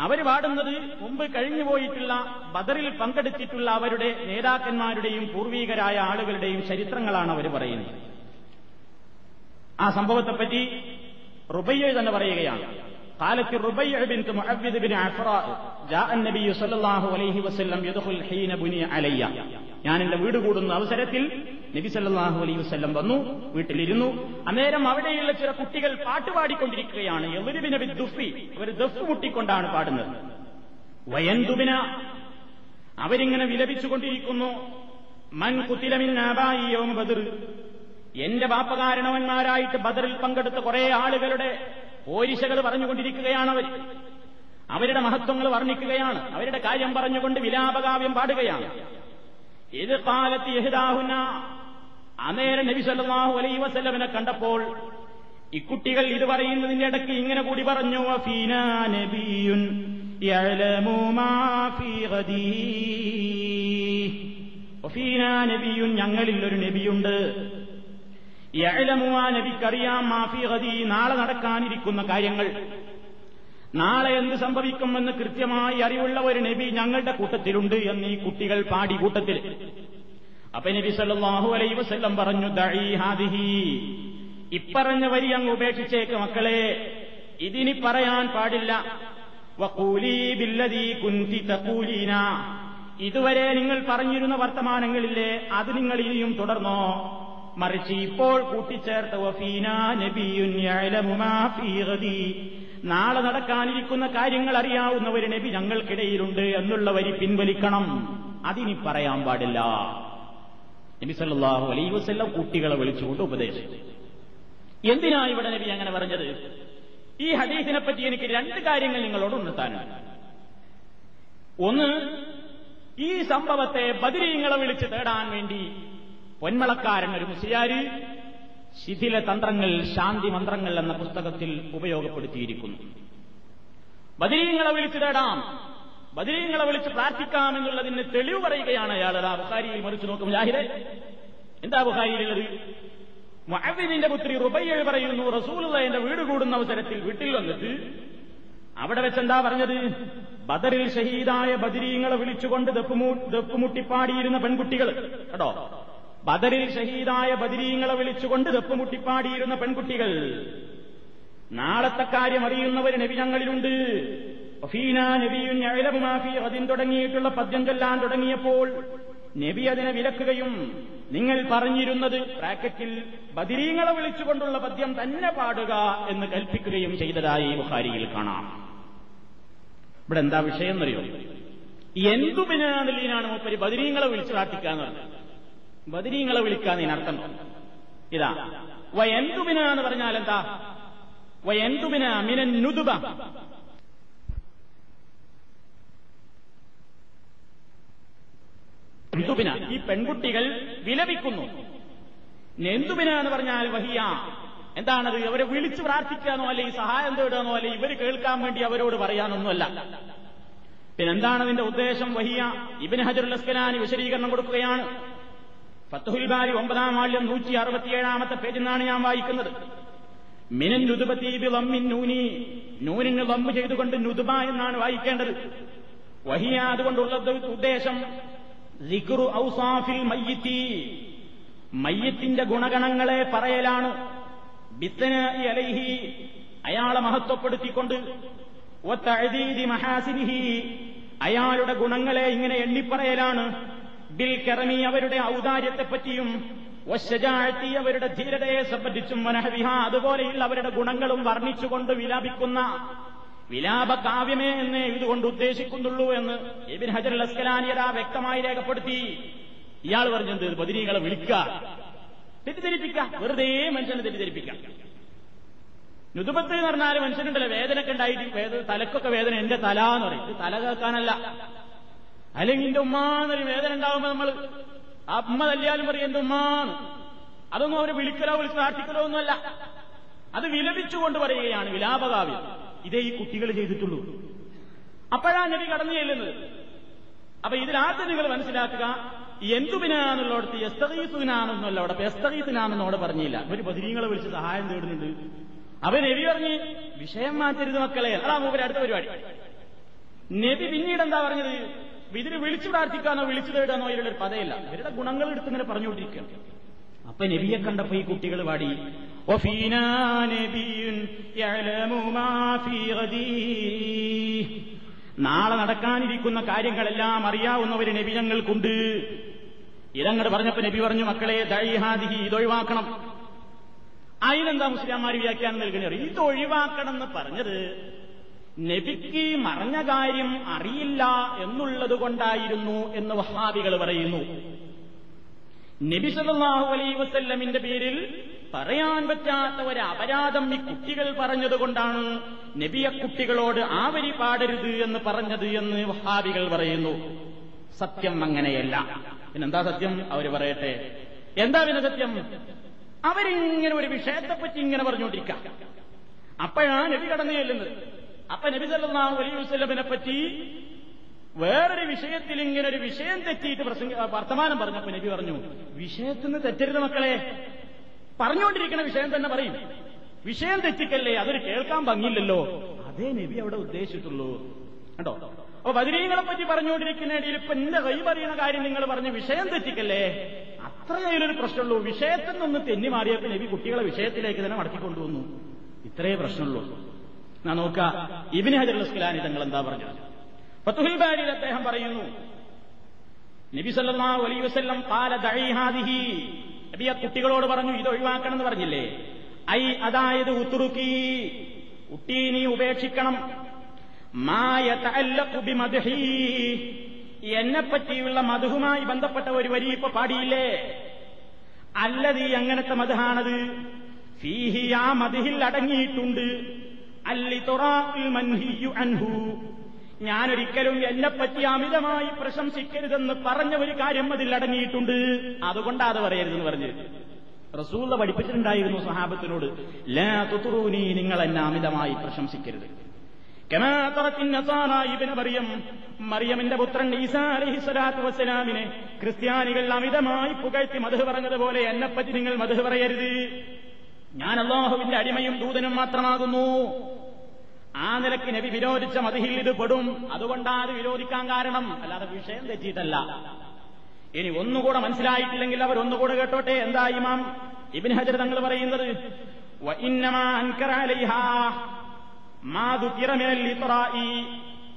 അവർ പാടുന്നത് മുമ്പ് കഴിഞ്ഞുപോയിട്ടുള്ള ബദറിൽ പങ്കെടുത്തിട്ടുള്ള അവരുടെ നേതാക്കന്മാരുടെയും പൂർവീകരായ ആളുകളുടെയും ചരിത്രങ്ങളാണ് അവർ പറയുന്നത്. ആ സംഭവത്തെപ്പറ്റി റുബയ്യ തന്നെ പറയുകയാണ്. قالت الربيع بنت معبد بن عفراء جاء النبي صلى الله عليه وسلم يدخل حين بني علي ഞാൻ എന്റെ വീട് കൂടുന്ന അവസരത്തിൽ നബി സല്ലല്ലാഹു അലൈഹി വസല്ലം വന്നു വീട്ടിലിരുന്നു അന്നേരം അവിടെയുള്ള ചില കുട്ടികൾ പാട്ട് പാടിക്കൊണ്ടിരിക്കുകയാണ് എവരുവിനെ ദുഫി അവർ ദഫ് മുട്ടിക്കൊണ്ടാണ് പാടുന്നത് വയന്തുബിന അവരിങ്ങനെ വിലപിച്ചുകൊണ്ടിരിക്കുന്നു മൻ കുത്തിലമിൻ ബദർ എന്റെ ബാപ്പകാരണവന്മാരായിട്ട് ബദറിൽ പങ്കെടുത്ത കുറെ ആളുകളുടെ പോരിശകൾ പറഞ്ഞുകൊണ്ടിരിക്കുകയാണ് അവർ അവരുടെ മഹത്വങ്ങൾ വർണിക്കുകയാണ്. അവരുടെ കാര്യം പറഞ്ഞുകൊണ്ട് വിലാപകാവ്യം പാടുകയാണ്. ഇത് കാലത്ത് യഹിദാഹുന അന്നേരം നബി സല്ലല്ലാഹു അലൈഹി വസല്ലമനെ കണ്ടപ്പോൾ ഇക്കുട്ടികൾ ഇത് പറയുന്നതിന്റെ ഇടയ്ക്ക് ഇങ്ങനെ കൂടി പറഞ്ഞു വഫീനാ നബിയുൻ ഞങ്ങളിൽ ഒരു നബിയുണ്ട്. യഅലമുവാ നബിക്കറിയാം മാഫി ഗദി. നാളെ നടക്കാനിരിക്കുന്ന കാര്യങ്ങൾ. നാളെ എന്ത് സംഭവിക്കുമെന്ന് കൃത്യമായി അറിവുള്ള ഒരു നബി ഞങ്ങളുടെ കൂട്ടത്തിലുണ്ട് എന്ന് ഈ കുട്ടികൾ പാടി കൂട്ടത്തിൽ. അപ്പൊ നബി സല്ലാഹു അലൈ വസ്ല്ലം പറഞ്ഞു ദഈ ഹാദിഹി. ഇപ്പറഞ്ഞ വരി അങ്ങ് ഉപേക്ഷിച്ചേക്ക് മക്കളെ. ഇതിനി പറയാൻ പാടില്ല. ഇതുവരെ നിങ്ങൾ പറഞ്ഞിരുന്ന വർത്തമാനങ്ങളില്ലേ? അത് നിങ്ങൾ ഇനിയും തുടർന്നോ? മറിച്ച് ഇപ്പോൾ കൂട്ടിച്ചേർത്ത നാളെ നടക്കാനിരിക്കുന്ന കാര്യങ്ങൾ അറിയാവുന്ന ഒരു നബി ഞങ്ങൾക്കിടയിലുണ്ട് എന്നുള്ള വരി പിൻവലിക്കണം. അതിനി പറയാൻ പാടില്ല. നബി സല്ലാഹു അലൈ വസല്ലം കുട്ടികളെ വിളിച്ചുകൊണ്ട് ഉപദേശിച്ചു. എന്തിനാ ഇവിടെ നബി അങ്ങനെ പറഞ്ഞത്? ഈ ഹദീസിനെ പറ്റി എനിക്ക് രണ്ട് കാര്യങ്ങൾ നിങ്ങളോട് ഉണർത്താനാണ് ഒന്ന് ഈ സംഭവത്തെ ബദിരീങ്ങളെ വിളിച്ച് തേടാൻ വേണ്ടി പൊന്മളക്കാരൻ ഒരു മുസ്ലിയാര് ശിഥില തന്ത്രങ്ങൾ ശാന്തി മന്ത്രങ്ങൾ എന്ന പുസ്തകത്തിൽ ഉപയോഗപ്പെടുത്തിയിരിക്കുന്നു. ബദരീങ്ങളെ വിളിച്ചു തേടാം. ബദരീങ്ങളെ വിളിച്ച് പ്രാർത്ഥിക്കാം എന്നുള്ളതിന് തെളിവ് പറയുകയാണ് അയാൾ. ആ ബുഖാരിയിൽ മറിച്ചു നോക്കും. ജാഹിദെ എന്താ ബുഖാരിയിലുള്ളത്? മുഅവ്വിദിന്റെ പുത്രി റുബയ്യ പറയുന്നു റസൂലുള്ള എന്റെ വീട് കൂടുന്ന അവസരത്തിൽ വീട്ടിൽ വന്നിട്ട് അവിടെ വെച്ചെന്താ പറഞ്ഞത്? ബദറിൽ ഷഹീദായ ബദരീങ്ങളെ വിളിച്ചുകൊണ്ട് ദപ്പുമുട്ടിപ്പാടിയിരുന്ന പെൺകുട്ടികൾ. കേട്ടോ? ബദറിൽ ഷഹീദായ ബദിരീങ്ങളെ വിളിച്ചുകൊണ്ട് തെപ്പുമുട്ടിപ്പാടിയിരുന്ന പെൺകുട്ടികൾ. നാളത്തെ കാര്യം അറിയുന്നവർ നബി ഞങ്ങളിലുണ്ട്. വഫീന നബിയുൻ യഅലമു മാ ഫീ ഗദിൻ തുടങ്ങിയിട്ടുള്ള പദ്യം ചൊല്ലാൻ തുടങ്ങിയപ്പോൾ നബി അതിനെ വിലക്കുകയും നിങ്ങൾ പറഞ്ഞിരുന്നത് ബ്രാക്കറ്റിൽ ബദിരീങ്ങളെ വിളിച്ചുകൊണ്ടുള്ള പദ്യം തന്നെ പാടുക എന്ന് കൽപ്പിക്കുകയും ചെയ്തതായി ബുഹാരിയിൽ കാണാം. ഇവിടെ എന്താ വിഷയം എന്നറിയോ? എന്തു ബിനാദിലാണ് മൂപ്പര് ബദിരീങ്ങളെ വിളിച്ചു പ്രാർത്ഥിക്കാന്ന് പറഞ്ഞത്? ബദിരീങ്ങളെ വിളിക്കാൻ ഇതിനർത്ഥം. ഇതാ. വയന്തുബിന എന്ന് പറഞ്ഞാൽ എന്താ? വയന്തുബിന മിനൻ നുതുബ നെന്തുബിന ഈ പെൺകുട്ടികൾ വിലപിക്കുന്നു. നെന്തുബിന എന്ന് പറഞ്ഞാൽ വഹിയ. എന്താണത്? അവരെ വിളിച്ചു പ്രാർത്ഥിക്കാനോ അല്ലെ ഈ സഹായം തേടാനോ അല്ലെ ഇവർ കേൾക്കാൻ വേണ്ടി അവരോട് പറയാനൊന്നുമല്ല. പിന്നെന്താണ് അതിന്റെ ഉദ്ദേശം വഹിയ? ഇബിൻ ഹജറുൽ അസ്കലാനി വിശദീകരണം കൊടുക്കുകയാണ്. ഫത്തുഹുൽ ബാരി ഒമ്പതാം മാല്യം നൂറ്റി അറുപത്തിയേഴാമത്തെ പേജിൽ നിന്നാണ് ഞാൻ വായിക്കുന്നത്. മിനൻ നുതുബത്തീബി ലമ്മിൻ നൂനി. നൂനിന് ലമ്മ് ചെയ്തുകൊണ്ട് നുതുബ എന്നാണ് വായിക്കേണ്ടത്. വഹിയ അതുകൊണ്ടുള്ള ഉദ്ദേശം. സിക്റു ഔസാഫിൽ മയ്യത്തി. മയ്യത്തിന്റെ ഗുണഗണങ്ങളെ പറയലാണ്. ബിത്തന അലൈഹി. അയാളെ മഹത്വപ്പെടുത്തിക്കൊണ്ട്. ഒത്തഴുതി മഹാസിനിഹി. അയാളുടെ ഗുണങ്ങളെ ഇങ്ങനെ എണ്ണിപ്പറയലാണ്. ബിൽ കറമി അവരുടെ ഔദാര്യത്തെപ്പറ്റിയും വശജാഴ്ത്തി അവരുടെ ധീരതയെ സംബന്ധിച്ചും വനഹവിഹ അതുപോലെയുള്ള അവരുടെ ഗുണങ്ങളും വർണിച്ചുകൊണ്ട് വിലാപിക്കുന്ന വിലാപ കാവ്യമേ എന്ന് ഇതുകൊണ്ട് ഉദ്ദേശിക്കുന്നുള്ളൂ എന്ന് എബിൻ ഹജർ ലസ്കലാനിയത വ്യക്തമായി രേഖപ്പെടുത്തി. ഇയാൾ പറഞ്ഞത് ബദിനികളെ വിളിക്ക. തെറ്റിദ്ധരിപ്പിക്ക. വെറുതെ മനുഷ്യനെ തെറ്റിദ്ധരിപ്പിക്ക. നുതുപത്ത് എന്ന് പറഞ്ഞാൽ മനുഷ്യനുണ്ടല്ലോ വേദനയൊക്കെ ഉണ്ടായിട്ട് വേദന തലക്കൊക്കെ വേദന എന്റെ തല എന്ന് പറയും തല കേൾക്കാനല്ല. അല്ലെങ്കിൽ എന്റെ ഉമ്മാന്നൊരു വേദന ഉണ്ടാവുമ്പോ നമ്മൾ ആ ഉമ്മ തല്ലിയാലും പറയും എന്റെ ഉമ്മാന്ന്. അതൊന്നും അവരെ വിളിക്കലോ വിളിച്ച് ഒന്നുമല്ല. അത് വിലപിച്ചുകൊണ്ട് പറയുകയാണ് വിലാപകാവ്യം. ഇതേ ഈ കുട്ടികൾ ചെയ്തിട്ടുള്ളൂ. അപ്പോഴാണ് നബി കടന്നു ചെല്ലുന്നത്. അപ്പൊ ഇതിനകത്ത് നിങ്ങൾ മനസ്സിലാക്കുക എന്തുബിനാന്നുള്ളടത്ത് എസ്തീസുനാണെന്നല്ല അവിടെ എസ്തീസിനാണെന്നോടെ പറഞ്ഞില്ല. ഒരു ബദിരീങ്ങളെ വിളിച്ച് സഹായം തേടുന്നുണ്ട്. അവൻ നബി പറഞ്ഞ് വിഷയം മാറ്റരുത് മക്കളെ. അതാ മൂപ്പര് അടുത്ത പരിപാടി. നബി പിന്നീട് എന്താ പറഞ്ഞത്? ഇതിന് വിളിച്ചു പ്രാർത്ഥിക്കാനോ വിളിച്ചു തേടാനോ ഇവരുടെ പതയില്ല ഇവരുടെ ഗുണങ്ങൾ എടുത്ത് ഇങ്ങനെ പറഞ്ഞുകൊണ്ടിരിക്കുകയാണ്. അപ്പൊ നബിയെ കണ്ടപ്പോ ഈ കുട്ടികൾ പാടി നാളെ നടക്കാനിരിക്കുന്ന കാര്യങ്ങളെല്ലാം അറിയാവുന്നവര് നബി ഞങ്ങൾക്കുണ്ട്. ഇതങ്ങോട് പറഞ്ഞപ്പോ നബി പറഞ്ഞു മക്കളെ ദൈഹാദിഹി ഇതൊഴിവാക്കണം അതിനെന്താ മുസ്ലിംമാർ വ്യാഖ്യാനം നൽകുന്നത് ഇതൊഴിവാക്കണം എന്ന് പറഞ്ഞത് നബിക്ക് മറഞ്ഞ കാര്യം അറിയില്ല എന്നുള്ളത് കൊണ്ടായിരുന്നു എന്ന് വഹാബികൾ പറയുന്നു. നബി സല്ലല്ലാഹു അലൈ വസല്ലമിന്റെ പേരിൽ പറയാൻ പറ്റാത്ത ഒരു അപരാധം ഈ കുട്ടികൾ പറഞ്ഞതുകൊണ്ടാണ് നബിയ കുട്ടികളോട് ആവരി പാടരുത് എന്ന് പറഞ്ഞത് എന്ന് വഹാബികൾ പറയുന്നു. സത്യം അങ്ങനെയല്ല. പിന്നെന്താ സത്യം? അവർ പറയട്ടെ. എന്താ പിന്നെ സത്യം? അവരിങ്ങനെ ഒരു വിഷയത്തെപ്പറ്റി ഇങ്ങനെ പറഞ്ഞുകൊണ്ടിരിക്കാം. അപ്പോഴാണ് നബി കടന്നു ചെല്ലുന്നത്. അപ്പൊ നബി സല്ലല്ലാഹു അലൈഹി വസല്ലമിനെ പറ്റി വേറൊരു വിഷയത്തിൽ ഇങ്ങനെ ഒരു വിഷയം തെറ്റിയിട്ട് പ്രസംഗ വർത്തമാനം പറഞ്ഞപ്പോ നബി പറഞ്ഞു വിഷയത്തിൽ നിന്ന് തെറ്റരുത് മക്കളെ. പറഞ്ഞുകൊണ്ടിരിക്കുന്ന വിഷയം തന്നെ പറയും. വിഷയം തെറ്റിക്കല്ലേ? അതൊരു കേൾക്കാൻ ഭംഗിയില്ലല്ലോ. അതേ നബി അവിടെ ഉദ്ദേശിച്ചിട്ടുള്ളൂ. കണ്ടോ? അപ്പൊ ബദരീങ്ങളെ പറ്റി പറഞ്ഞുകൊണ്ടിരിക്കുന്ന ഇടയിൽ ഇപ്പൊ എന്റെ കൈ പറയുന്ന കാര്യം നിങ്ങൾ പറഞ്ഞ വിഷയം തെറ്റിക്കല്ലേ? അത്രയൊരു പ്രശ്നമുള്ളൂ. വിഷയത്തിൽ നിന്ന് തെന്നി മാറിയപ്പോ നബി കുട്ടികളെ വിഷയത്തിലേക്ക് തന്നെ മടക്കിക്കൊണ്ടുവന്നു. ഇത്രയേ പ്രശ്നമുള്ളൂ. ഞാൻ നോക്കുക ഇബിന് ഹജർ ഉസ്ലാനി തങ്ങൾ എന്താ പറഞ്ഞത്? ഫത്തുഹിൽ ബാരിയിൽ അദ്ദേഹം പറയുന്നു നബി സല്ലല്ലാഹു അലൈഹി വസല്ലം ഖാല ദഈ ഹാദിഹി. നബി ആ കുട്ടികളോട് പറഞ്ഞു ഇത് ഒഴിവാക്കണം എന്ന് പറഞ്ഞില്ലേ? ഐ അതായത് ഉത്തുറുക്കി കുട്ടി നീ ഉപേക്ഷിക്കണം. എന്നെ പറ്റിയുള്ള മധുഹുമായി ബന്ധപ്പെട്ട ഒരു വരി ഇപ്പൊ പാടിയില്ലേ? അല്ലത് അങ്ങനത്തെ മധുഹാണത്. ഫീഹി ആ മധുഹിൽ അടങ്ങിയിട്ടുണ്ട്. അല്ലി മൻഹിയു അൻഹു. ഞാനൊരിക്കലും എന്നെപ്പറ്റി അമിതമായി പ്രശംസിക്കരുതെന്ന് പറഞ്ഞ ഒരു കാര്യം അതിൽ അടങ്ങിയിട്ടുണ്ട്. അതുകൊണ്ടാ അത് പറയരുതെന്ന് പറഞ്ഞു. റസൂല പഠിപ്പിച്ചിട്ടുണ്ടായിരുന്നു സഹാബത്തിനോട് ലാ തുതുറൂനി നിങ്ങൾ എന്നെ അമിതമായി പ്രശംസിക്കരുത്. മറിയം മറിയമിന്റെ പുത്രൻ ഈസാ അലഹി സ്വലാത്തു വസ്സലാമിനെ ക്രിസ്ത്യാനികൾ അമിതമായി പുകഴ്ത്തി മധു പറഞ്ഞതുപോലെ എന്നെപ്പറ്റി നിങ്ങൾ മധു പറയരുത്. ഞാൻ അള്ളാഹുവിന്റെ അടിമയും ദൂതനും മാത്രമാകുന്നു. ആ നിലയ്ക്ക് നബി വിരോധിച്ച മതിഹിൽ ഇത് പെടും. അതുകൊണ്ടാണ് അത് വിരോധിക്കാൻ കാരണം. അല്ലാതെ വിഷയം തെറ്റിയിട്ടല്ല. ഇനി ഒന്നുകൂടെ മനസ്സിലായിട്ടില്ലെങ്കിൽ അവർ ഒന്നുകൂടെ കേട്ടോട്ടെ. എന്താ ഇമാം? ഇബിൻ ഹജർ തങ്ങൾ പറയുന്നത്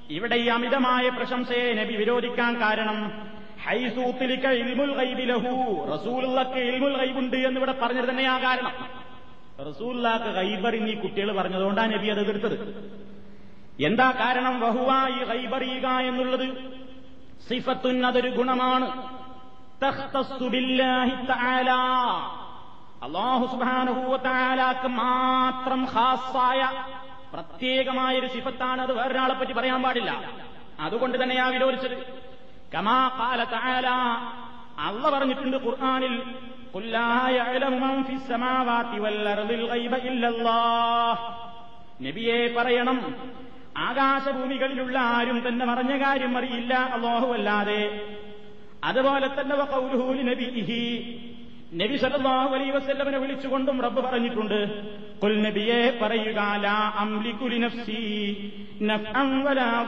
ഇവിടെ ഈ അമിതമായ പ്രശംസയെ നബി വിരോധിക്കാൻ കാരണം ഹൈസൂത്തിലിക്ക ഇൽമുൽ ഗൈബിലഹു റസൂലുള്ളക്ക് ഇൽമുൽ ഗൈബുണ്ട് എന്നിവിടെ പറഞ്ഞത് തന്നെയാ കാരണം. റസൂല്ലാക്ക് ഗൈബറിന്ന് ഈ കുട്ടികൾ പറഞ്ഞതുകൊണ്ടാണ് നബി അത് എതിർത്തത് എന്താ കാരണം? വഹുവ ഈ ഗൈബറിയുക എന്നുള്ളത് സിഫത്തുൻ അതൊരു ഗുണമാണ്. അള്ളാഹു മാത്രം ഹാസായ പ്രത്യേകമായൊരു സിഫത്താണ് അത്. വേറൊരാളെ പറ്റി പറയാൻ പാടില്ല. അതുകൊണ്ട് തന്നെയാ വിരോധിച്ചത്. കമാ കാല താല അള്ള പറഞ്ഞിട്ടുണ്ട് ഖുർആാനിൽ നബിയെ പറയണം. ആകാശഭൂമികളിലുള്ള ആരും തന്നെ മറഞ്ഞ കാര്യം അറിയില്ല. അള്ളാഹു അല്ലാതെ. അതുപോലെ തന്നെ നബി നബിഹി നബി സല്ലല്ലാഹു അലൈ വസല്ലമനെ വിളിച്ചുകൊണ്ടും റബ്ബ് പറഞ്ഞിട്ടുണ്ട്. ഖുൽ നബിയെ പറയുക ലാ ലിനഫ്സി നഫ്അൻ വലാ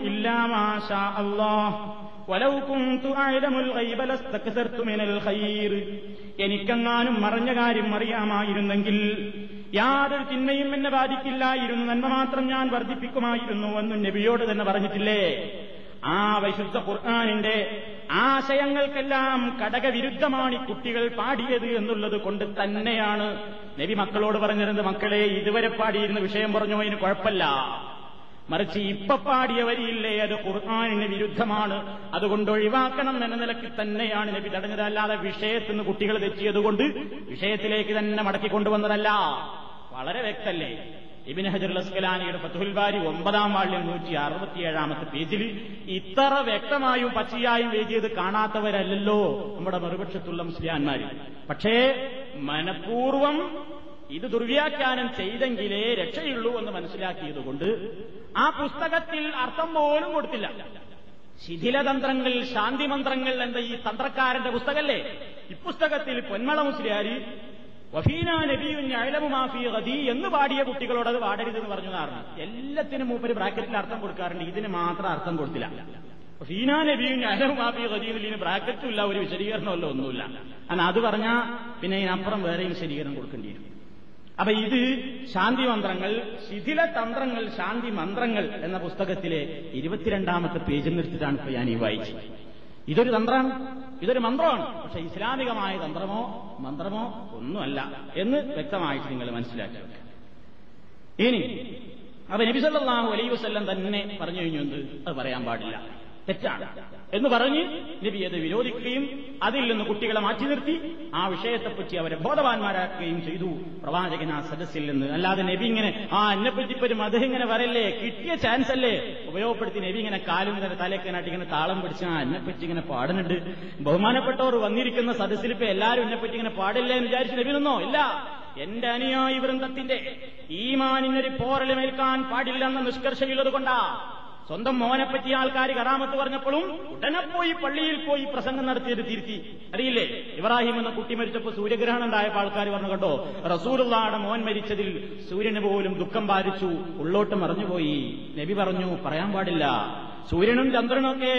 ഇല്ലാ മാ അല്ലാഹ്. എനിക്കെങ്ങാനും മറഞ്ഞ കാര്യം അറിയാമായിരുന്നെങ്കിൽ യാതൊരു തിന്മയും എന്നെ ബാധിക്കില്ലായിരുന്നു നന്മ മാത്രം ഞാൻ വർദ്ധിപ്പിക്കുമായിരുന്നു എന്നും നബിയോട് തന്നെ പറഞ്ഞിട്ടില്ലേ? ആ വിശുദ്ധ ഖുർആാനിന്റെ ആശയങ്ങൾക്കെല്ലാം കടകവിരുദ്ധമാണ് കുട്ടികൾ പാടിയത് എന്നുള്ളത് കൊണ്ട് തന്നെയാണ് നബി മക്കളോട് പറഞ്ഞിരുന്നത് മക്കളെ ഇതുവരെ പാടിയിരുന്ന വിഷയം പറഞ്ഞു അതിന് കുഴപ്പമില്ല. മറിച്ച് ഇപ്പൊ പാടിയ വരിയില്ലേ? അത് ഖുർആാനിന് വിരുദ്ധമാണ്. അതുകൊണ്ട് ഒഴിവാക്കണം എന്ന നിലയ്ക്ക് തന്നെയാണ് നബി തടഞ്ഞത്. അല്ലാതെ വിഷയത്തിൽ നിന്ന് കുട്ടികൾ തെറ്റിയതുകൊണ്ട് വിഷയത്തിലേക്ക് തന്നെ മടക്കി കൊണ്ടുവന്നതല്ല. വളരെ വ്യക്തല്ലേ? ഇബിൻ ഹജർ അസ്കലാനിയുടെ ഫത്തുൽ ബാരി ഒമ്പതാം വാള്യം നൂറ്റി അറുപത്തിയേഴാമത്തെ പേജിൽ ഇത്ര വ്യക്തമായും പച്ചയായും എഴുതിയത് കാണാത്തവരല്ലല്ലോ നമ്മുടെ മറുപക്ഷത്തുള്ള മുസ്ലിയാന്മാര്. പക്ഷേ മനഃപൂർവം ഇത് ദുർവ്യാഖ്യാനം ചെയ്തെങ്കിലേ രക്ഷയുള്ളൂ എന്ന് മനസ്സിലാക്കിയതുകൊണ്ട് ആ പുസ്തകത്തിൽ അർത്ഥം പോലും കൊടുത്തില്ല. ശിഥിലതന്ത്രങ്ങൾ ശാന്തിമന്ത്രങ്ങൾ എന്ന ഈ തന്ത്രക്കാരന്റെ പുസ്തകല്ലേ? ഇപ്പുസ്തകത്തിൽ പൊന്മള മുസ്ലിയാരി വഫീന നബിയും അയലമുമാഫി ഗതി എന്ന് പാടിയ കുട്ടികളോട് അത് പാടരുതെന്ന് പറഞ്ഞു കാരണം എല്ലാത്തിനും മൂപ്പര് ബ്രാക്കറ്റിൽ അർത്ഥം കൊടുക്കാറുണ്ട്. ഇതിന് മാത്രം അർത്ഥം കൊടുത്തില്ല. ഫീന നബിയും അയലമുമാഫി ഗദിയിൽ ഇതിന് ബ്രാക്കറ്റും ഇല്ല ഒരു വിശദീകരണമല്ല ഒന്നുമില്ല. അത് പറഞ്ഞാൽ പിന്നെ ഇതിനപ്പുറം വേറെയും വിശദീകരണം കൊടുക്കേണ്ടി വരും. അപ്പൊ ഇത് ശാന്തി മന്ത്രങ്ങൾ ശിഥില തന്ത്രങ്ങൾ ശാന്തി മന്ത്രങ്ങൾ എന്ന പുസ്തകത്തിലെ ഇരുപത്തിരണ്ടാമത്തെ പേജിൽ നിർത്തിയിട്ടാണ് ഇപ്പൊ ഞാൻ ഈ വായിച്ചത്. ഇതൊരു തന്ത്രമാണ്. ഇതൊരു മന്ത്രമാണ്. പക്ഷെ ഇസ്ലാമികമായ തന്ത്രമോ മന്ത്രമോ ഒന്നുമല്ല എന്ന് വ്യക്തമായിട്ട് നിങ്ങൾ മനസ്സിലാക്കി ഇനി അപ്പൊ നബിസല്ലാഹു അലൈ വസ്ല്ലം തന്നെ പറഞ്ഞു കഴിഞ്ഞു എന്ത്? അത് പറയാൻ പാടില്ല. തെറ്റാണ്. എന്ന് പറഞ്ഞ് നബി അത് വിരോധിക്കുകയും അതിൽ നിന്ന് കുട്ടികളെ മാറ്റി നിർത്തി ആ വിഷയത്തെപ്പറ്റി അവരെ ബോധവാന്മാരാക്കുകയും ചെയ്തു. പ്രവാചകൻ ആ സദസ്സിൽ നിന്ന്. അല്ലാതെ നബി ഇങ്ങനെ ആ എന്നെപ്പറ്റി ഒരു മതം ഇങ്ങനെ വരല്ലേ കിട്ടിയ ചാൻസ് അല്ലേ? ഉപയോഗപ്പെടുത്തി നബി ഇങ്ങനെ കാലും തന്നെ തലക്കനാട്ടി ഇങ്ങനെ താളം പിടിച്ച് ആ എന്നെപ്പറ്റി ഇങ്ങനെ പാടുന്നുണ്ട്. ബഹുമാനപ്പെട്ടവർ വന്നിരിക്കുന്ന സദസ്സിൽ ഇപ്പൊ എല്ലാവരും എന്നെപ്പറ്റി ഇങ്ങനെ പാടില്ലേ? എന്ന് വിചാരിച്ച് നബി നിന്നോ? ഇല്ല. എന്റെ അനുയായി വൃന്ദത്തിന്റെ ഈമാനിനൊരു പോറലുമേൽക്കാൻ പാടില്ലെന്ന നിഷ്കർഷയുള്ളത് കൊണ്ടാ സ്വന്തം മോനെ പറ്റി ആൾക്കാർ കറാമത്ത് പറഞ്ഞപ്പോഴും ഉടനെ പോയി പള്ളിയിൽ പോയി പ്രസംഗം നടത്തിയത് തിരുത്തി. അറിയില്ലേ? ഇബ്രാഹിം എന്ന കുട്ടി മരിച്ചപ്പോൾ സൂര്യഗ്രഹണം ഉണ്ടായപ്പോൾ ആൾക്കാർ പറഞ്ഞു കേട്ടോ റസൂലുള്ളാടെ മോൻ മരിച്ചതിൽ സൂര്യന് പോലും ദുഃഖം ബാധിച്ചു. ഉള്ളോട്ട് മറിഞ്ഞുപോയി. നബി പറഞ്ഞു പറയാൻ പാടില്ല. സൂര്യനും ചന്ദ്രനൊക്കെ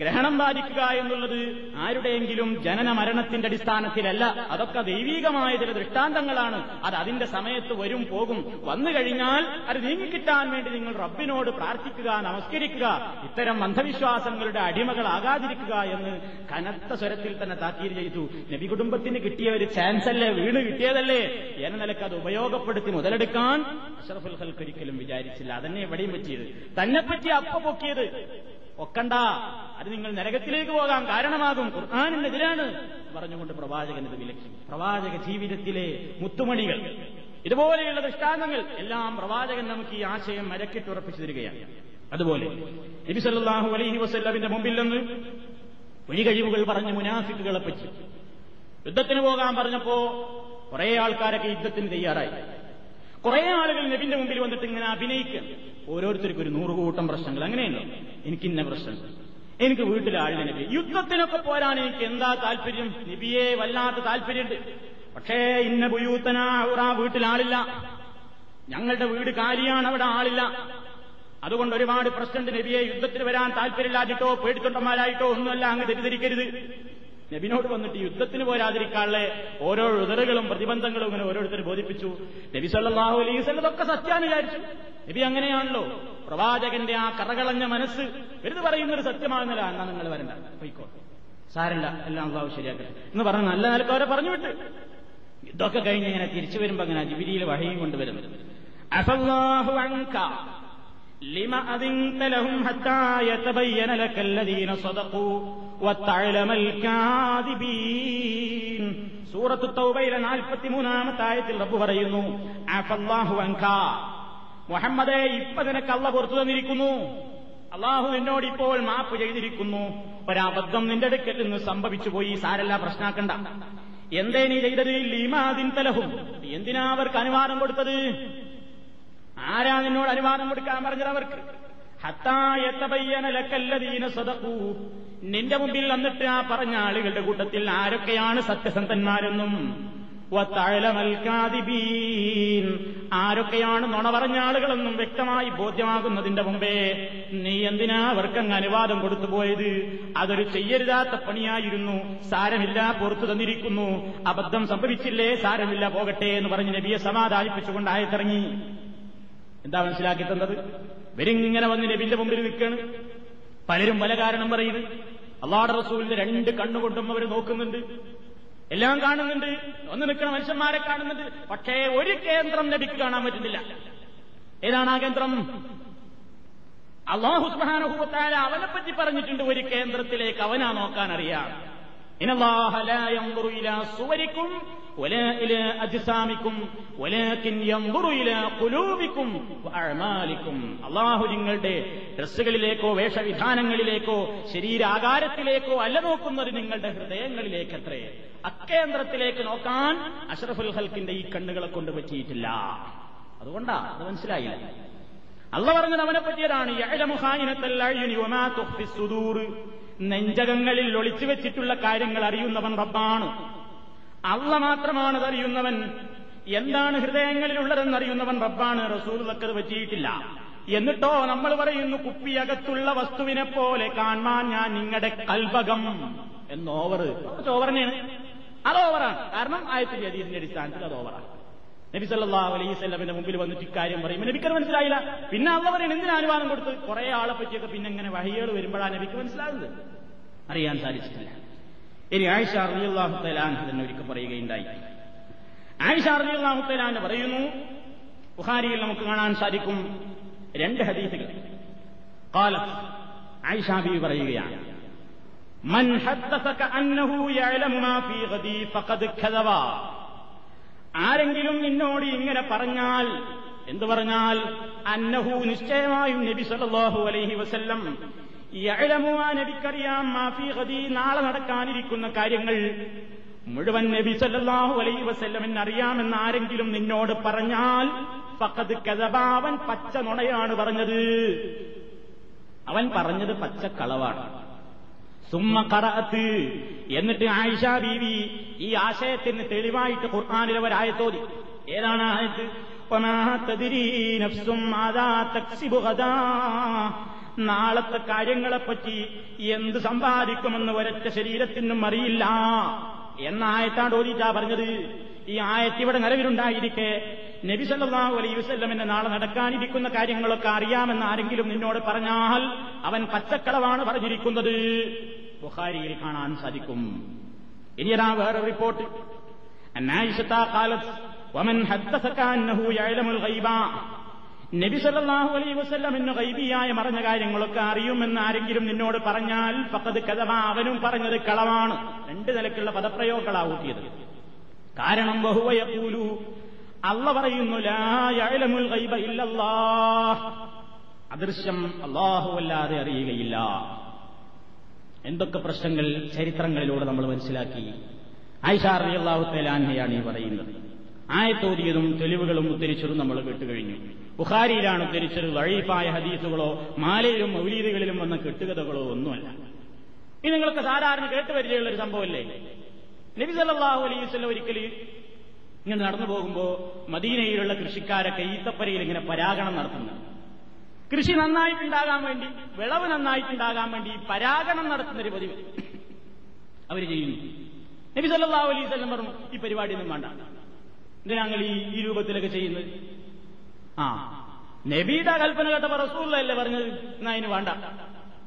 ഗ്രഹണം ബാധിക്കുക എന്നുള്ളത് ആരുടെയെങ്കിലും ജനന മരണത്തിന്റെ അടിസ്ഥാനത്തിലല്ല. അതൊക്കെ ദൈവീകമായ ചില ദൃഷ്ടാന്തങ്ങളാണ്. അത് അതിന്റെ സമയത്ത് വരും പോകും. വന്നു കഴിഞ്ഞാൽ അത് നീങ്ങിക്കിട്ടാൻ വേണ്ടി നിങ്ങൾ റബ്ബിനോട് പ്രാർത്ഥിക്കുക നമസ്കരിക്കുക. ഇത്തരം അന്ധവിശ്വാസങ്ങളുടെ അടിമകളാകാതിരിക്കുക എന്ന് കനത്ത സ്വരത്തിൽ തന്നെ താക്കീത് ചെയ്തു. നബി കുടുംബത്തിന് കിട്ടിയ ഒരു ചാൻസ് അല്ലേ? വീണ് കിട്ടിയതല്ലേ? എന്ന നിലയ്ക്ക് അത് ഉപയോഗപ്പെടുത്തി മുതലെടുക്കാൻ അഷറഫുൽ ഹൽക്ക് ഒരിക്കലും വിചാരിച്ചില്ല. അതന്നെ എവിടെയും പറ്റിയത്. തന്നെ പറ്റി അപ്പ പൊക്കിയത്. ഒക്കണ്ട. അത് നിങ്ങൾ നരകത്തിലേക്ക് പോകാൻ കാരണമാകും. ഖുർആാനിനെതിരാണ് പറഞ്ഞുകൊണ്ട് പ്രവാചകൻ ഇത് വിലക്കി. പ്രവാചക ജീവിതത്തിലെ മുത്തുമണികൾ. ഇതുപോലെയുള്ള ദൃഷ്ടാന്തങ്ങൾ എല്ലാം പ്രവാചകൻ നമുക്ക് ഈ ആശയം മരക്കിട്ടുറപ്പിച്ചു തരികയാണ്. അതുപോലെ നബി സല്ലല്ലാഹു അലൈഹി വസല്ലമിന്റെ മുമ്പിൽ നിന്ന് ഒഴികഴിവുകൾ പറഞ്ഞ മുനാഫിക്കുകളെ പറ്റി. യുദ്ധത്തിന് പോകാൻ പറഞ്ഞപ്പോ കുറെ ആൾക്കാരൊക്കെ യുദ്ധത്തിന് തയ്യാറായി. കുറെ ആളുകൾ നബിന്റെ മുമ്പിൽ വന്നിട്ട് ഇങ്ങനെ അഭിനയിക്കുക ഓരോരുത്തർക്കും ഒരു നൂറുകൂട്ടം പ്രശ്നങ്ങൾ. അങ്ങനെയല്ലോ എനിക്ക് ഇന്ന പ്രശ്നം എനിക്ക് വീട്ടിൽ നബി യുദ്ധത്തിനൊക്കെ പോരാൻ എനിക്ക് എന്താ താല്പര്യം? നബിയെ വല്ലാത്ത താല്പര്യമുണ്ട്. പക്ഷേ ഇന്ന ബുയൂത്തന വീട്ടിൽ ആളില്ല. ഞങ്ങളുടെ വീട് കാലിയാണ് അവിടെ ആളില്ല. അതുകൊണ്ട് ഒരുപാട് പ്രശ്നമുണ്ട്. നബിയെ യുദ്ധത്തിൽ വരാൻ താല്പര്യമില്ലാതിട്ടോ പേടിത്തൊണ്ടന്മാരായിട്ടോ ഒന്നുമല്ല അങ്ങ് തെറ്റിദ്ധരിക്കരുത്. നബിനോട് വന്നിട്ട് യുദ്ധത്തിന് പോരാതിരിക്കാനുള്ള ഓരോ ഉതറുകളും പ്രതിബന്ധങ്ങളും ഇങ്ങനെ ഓരോരുത്തർ ബോധിപ്പിച്ചു. നബി സല്ലാഹു അലൈസ് സത്യാന്ന് വിചാരിച്ചു. നബി അങ്ങനെയാണല്ലോ. പ്രവാചകന്റെ ആ കറകളഞ്ഞ മനസ്സ് വെറുതെ പറയുന്നൊരു സത്യമാകുന്നില്ല എന്നാ നിങ്ങൾ വരണ്ട. പോയിക്കോ സാരല്ല. എല്ലാം അള്ളാഹു ശരിയാക്കട്ടെ. എന്ന് പറഞ്ഞ നല്ല നിലയ്ക്ക് അവരെ പറഞ്ഞു വിട്ട് ഇതൊക്കെ കഴിഞ്ഞ് ഇങ്ങനെ തിരിച്ചു വരുമ്പോ അങ്ങനെ ജിബിരിയിൽ വഴയും കൊണ്ടുവരുന്നത്. അൻക. لم أذنت لهم حتى يتبين لك الذين صدقوا وتعلم الكاذبين സൂറത്ത് തൗബയിലെ നാൽപ്പത്തിമൂന്നാമത്തെ ആയത്തിൽ റബ്ബ് പറയുന്നു അഫല്ലാഹു അൻക മുഹമ്മദെ ഇപ്പൊ നിനക്ക് അള്ള പുറത്തു തന്നിരിക്കുന്നു അള്ളാഹു എന്നോട് ഇപ്പോൾ മാപ്പ് ചെയ്തിരിക്കുന്നു ഒരബദ്ധം നിന്റെ അടുക്കൽ നിന്ന് സംഭവിച്ചു പോയി സാരല്ല പ്രശ്നാക്കണ്ട എന്തേ നീ ചെയ്തത് ലീമാദിൻ തലഹും എന്തിനാ അവർക്ക് അനുവാദം കൊടുത്തത് ആരാ നിന്നോട് അനുവാദം കൊടുക്കാൻ പറഞ്ഞത് അവർക്ക്? ഹത്തായത്തപയ്യനലക്കല്ലതീന സ്വതക്കൂ നിന്റെ മുമ്പിൽ വന്നിട്ട് ആ പറഞ്ഞ ആളുകളുടെ കൂട്ടത്തിൽ ആരൊക്കെയാണ് സത്യസന്ധന്മാരെന്നും? ആരൊക്കെയാണ് നുണ പറഞ്ഞ ആളുകളെന്നും വ്യക്തമായി ബോധ്യമാകുന്നതിന്റെ മുമ്പേ നീ എന്തിനാ അവർക്കങ്ങ് അനുവാദം കൊടുത്തു പോയത്? അതൊരു ചെയ്യരുതാത്ത പണിയായിരുന്നു. സാരമില്ല പുറത്തു തന്നിരിക്കുന്നു. അബദ്ധം സംഭവിച്ചില്ലേ? സാരമില്ല പോകട്ടെ എന്ന് പറഞ്ഞ് നബിയെ സമാധാനിപ്പിച്ചുകൊണ്ട് ആയത്തിറങ്ങി. എന്താ മനസ്സിലാക്കി തന്നത് ഇവരിങ്ങനെ വന്ന് നബിന്റെ മുമ്പിൽ നിൽക്കാണ് പലരും പല കാരണം പറയുന്നു അള്ളാഹ് റസൂലിന്റെ രണ്ട് കണ്ണുകൊണ്ടും അവർ നോക്കുന്നുണ്ട്. എല്ലാം കാണുന്നുണ്ട്. ഒന്ന് നിൽക്കുന്ന മനുഷ്യന്മാരെ കാണുന്നുണ്ട്. പക്ഷേ ഒരു കേന്ദ്രം നബിക്ക് കാണാൻ പറ്റുന്നില്ല. ഏതാണ് ആ കേന്ദ്രം? അള്ളാഹു സുബാനുഭവത്തായ അവനെ പറ്റി പറഞ്ഞിട്ടുണ്ട് ഒരു കേന്ദ്രത്തിലേക്ക്. അവനാ നോക്കാൻ അറിയാം. സുവരിക്കും അള്ളാഹു നിങ്ങളുടെ ഡ്രസ്സുകളിലേക്കോ വേഷവിധാനങ്ങളിലേക്കോ ശരീരാകാരത്തിലേക്കോ അല്ല നോക്കുന്നത് നിങ്ങളുടെ ഹൃദയങ്ങളിലേക്ക് അത്രേ അക്കേന്ദ്രത്തിലേക്ക് നോക്കാൻ അഷറഫുൽ ഹൽക്കിന്റെ ഈ കണ്ണുകളെ കൊണ്ട് പറ്റിയിട്ടില്ല. അതുകൊണ്ടാ അത് മനസ്സിലായില്ല. അള്ള പറഞ്ഞത് അവനെ പറ്റിയതാണ്. നെഞ്ചകങ്ങളിൽ ഒളിച്ചു വെച്ചിട്ടുള്ള കാര്യങ്ങൾ അറിയുന്നവൻ റബ്ബാണ്. അള്ള മാത്രമാണ് അറിയുന്നവൻ എന്താണ് ഹൃദയങ്ങളിലുള്ളതെന്നറിയുന്നവൻ റബ്ബാണ് റസൂൽ റസൂലക്കത് പറ്റിയിട്ടില്ല. എന്നിട്ടോ നമ്മൾ പറയുന്നു കുപ്പിയകത്തുള്ള വസ്തുവിനെ പോലെ കാണാൻ ഞാൻ നിങ്ങളുടെ കൽപകം എന്നോവർ ഓവറിനെയാണ് അത് ഓവറാണ് കാരണം ആയത്തിന്റെ അതീതിന്റെ അടിസ്ഥാനത്തിൽ അത് ഓവറാണ് നബി സല്ലാ അലൈവല്ലമിന്റെ മുമ്പിൽ വന്നിട്ട് ഇക്കാര്യം പറയും. നബിക്കത് മനസ്സിലായില്ല. പിന്നെ അള്ള പറയും എന്തിനാ അനുവാദം കൊടുത്ത് കുറെ ആളെ പറ്റിയൊക്കെ പിന്നെ ഇങ്ങനെ വഹികൾ വരുമ്പോഴാണ് നബിക്ക് മനസ്സിലാകുന്നത്. അറിയാൻ സാധിച്ചിട്ടില്ല. ഇനി ആയിഷ അറിയാഹു തലാൻ തന്നെ ഒരിക്കൽ പറയുകയുണ്ടായി. ആയിഷ അറിയാഹു തലാൻ പറയുന്നു ബുഹാരിയിൽ നമുക്ക് കാണാൻ സാധിക്കും രണ്ട് ഹദീസുകൾ. കാലത്ത് ആയിഷ ബി അന്നഹു يعلم ما في غدي فقد كذبا ആരെങ്കിലും നിന്നോട് ഇങ്ങനെ പറഞ്ഞാൽ എന്തു പറഞ്ഞാൽ? അന്നഹു നിശ്ചയമായും നബി സല്ലല്ലാഹു അലൈഹി വസല്ലം യഅലമു ആ നബിക്കറിയാം മാഫി ഗദി നാളെ നടക്കാനിരിക്കുന്ന കാര്യങ്ങൾ മുഴുവൻ നബി സല്ലാഹു അലൈ വസല്ലമിന് അറിയാമെന്ന് ആരെങ്കിലും നിന്നോട് പറഞ്ഞാൽ ഫഖദ് കഥബാവൻ പച്ച നുണയാണ് പറഞ്ഞത്. അവൻ പറഞ്ഞത് പച്ചക്കളവാണ് സുമ്മ കറഅത്ത് എന്നിട്ട് ആയിഷ ബീവി ഈ ആശയത്തിന് തെളിവായിട്ട് ഖുർആാനിലെ ഒരായത്തോതി ഏതാണ് ആയത്ത്? وما تدري نفس ماذا تكسب غدا നാളത്തെ കാര്യങ്ങളെപ്പറ്റി എന്ത് സമ്പാദിക്കുമെന്ന് ഒരൊറ്റ ശരീരത്തിനും അറിയില്ല എന്ന ആയത്താണ് ഓദിച്ചാ പറഞ്ഞത് ഈ ആയത്ത് ഇവിടെ നിലവിലുണ്ടായിരിക്കെ നബി സല്ലല്ലാഹു അലൈഹി വസല്ലമിന്റെ നാളെ നടക്കാനിരിക്കുന്ന കാര്യങ്ങളൊക്കെ അറിയാമെന്ന് ആരെങ്കിലും നിന്നോട് പറഞ്ഞാൽ അവൻ പച്ചക്കളവാണ് പറഞ്ഞിരിക്കുന്നത് ബുഖാരിയിൽ കാണാൻ സാധിക്കും ഇനിയതാ വേറെ റിപ്പോർട്ട് അന്നായിഷത്താ കാലത്ത് വമൻ ഹദ്ദസക അന്നഹു യഅലമുൽ ഗൈബ നബി സല്ലല്ലാഹു അലൈഹി എന്ന് ഗൈബിയായ മറഞ്ഞ കാര്യങ്ങളൊക്കെ അറിയുമെന്ന് ആരെങ്കിലും നിന്നോട് പറഞ്ഞാൽ പക്കത് കദബ അവനും പറഞ്ഞത് കളവാണ്. രണ്ട് നിലക്കുള്ള പദപ്രയോഗങ്ങളാ ഊട്ടിയത്. കാരണം ബഹുവ യഖൂലു അല്ല പറയുന്നു ലാ കൈബ ഗൈബ ഇല്ലല്ലാഹ്. അദൃശ്യം അല്ലാഹു അല്ലാതെ അറിയുകയില്ല. എന്തൊക്കെ പ്രശ്നങ്ങൾ ചരിത്രങ്ങളിലൂടെ നമ്മൾ മനസ്സിലാക്കി. ആയിഷാർ അള്ളാഹു തലാൻഹയാണ് ഈ പറയുന്നത്. ആയത്തോതിയതും തെളിവുകളും ഉദ്ധരിച്ചതും നമ്മൾ കേട്ടുകഴിഞ്ഞു. ബുഖാരിയിലാണ് ഉദ്ധരിച്ചത്. വഴീഫായ ഹദീസുകളോ മാലയിലും മൗലീദുകളിലും വന്ന കെട്ടുകഥകളോ ഒന്നുമല്ല. ഇത് നിങ്ങൾക്ക് സാധാരണ കേട്ടുപരിചയമുള്ള ഒരു സംഭവമല്ലേ? നബി സല്ലല്ലാഹു അലൈഹി വസല്ലം ഒരിക്കൽ ഇങ്ങനെ നടന്നു പോകുമ്പോൾ മദീനയിലുള്ള കൃഷിക്കാരൊക്കെ ഈത്തപ്പരയിൽ ഇങ്ങനെ പരാഗണം നടത്തുന്നു. കൃഷി നന്നായിട്ടുണ്ടാകാൻ വേണ്ടി വിളവ് നന്നായിട്ടുണ്ടാകാൻ വേണ്ടി പരാഗണം നടത്തുന്ന ഒരു പതിവ് അവർ ചെയ്യുന്നു. നബി സല്ലല്ലാഹു അലൈഹി വസല്ലം പറഞ്ഞു ഈ പരിപാടിയൊന്നും വേണ്ട. ഇത് ഞങ്ങൾ ഈ രൂപത്തിലൊക്കെ ചെയ്യുന്നത്? ആ. നബിയുടെ കൽപ്പന കേട്ടപ്പോ റസൂലല്ലേ പറഞ്ഞത്? അതിന് വേണ്ട.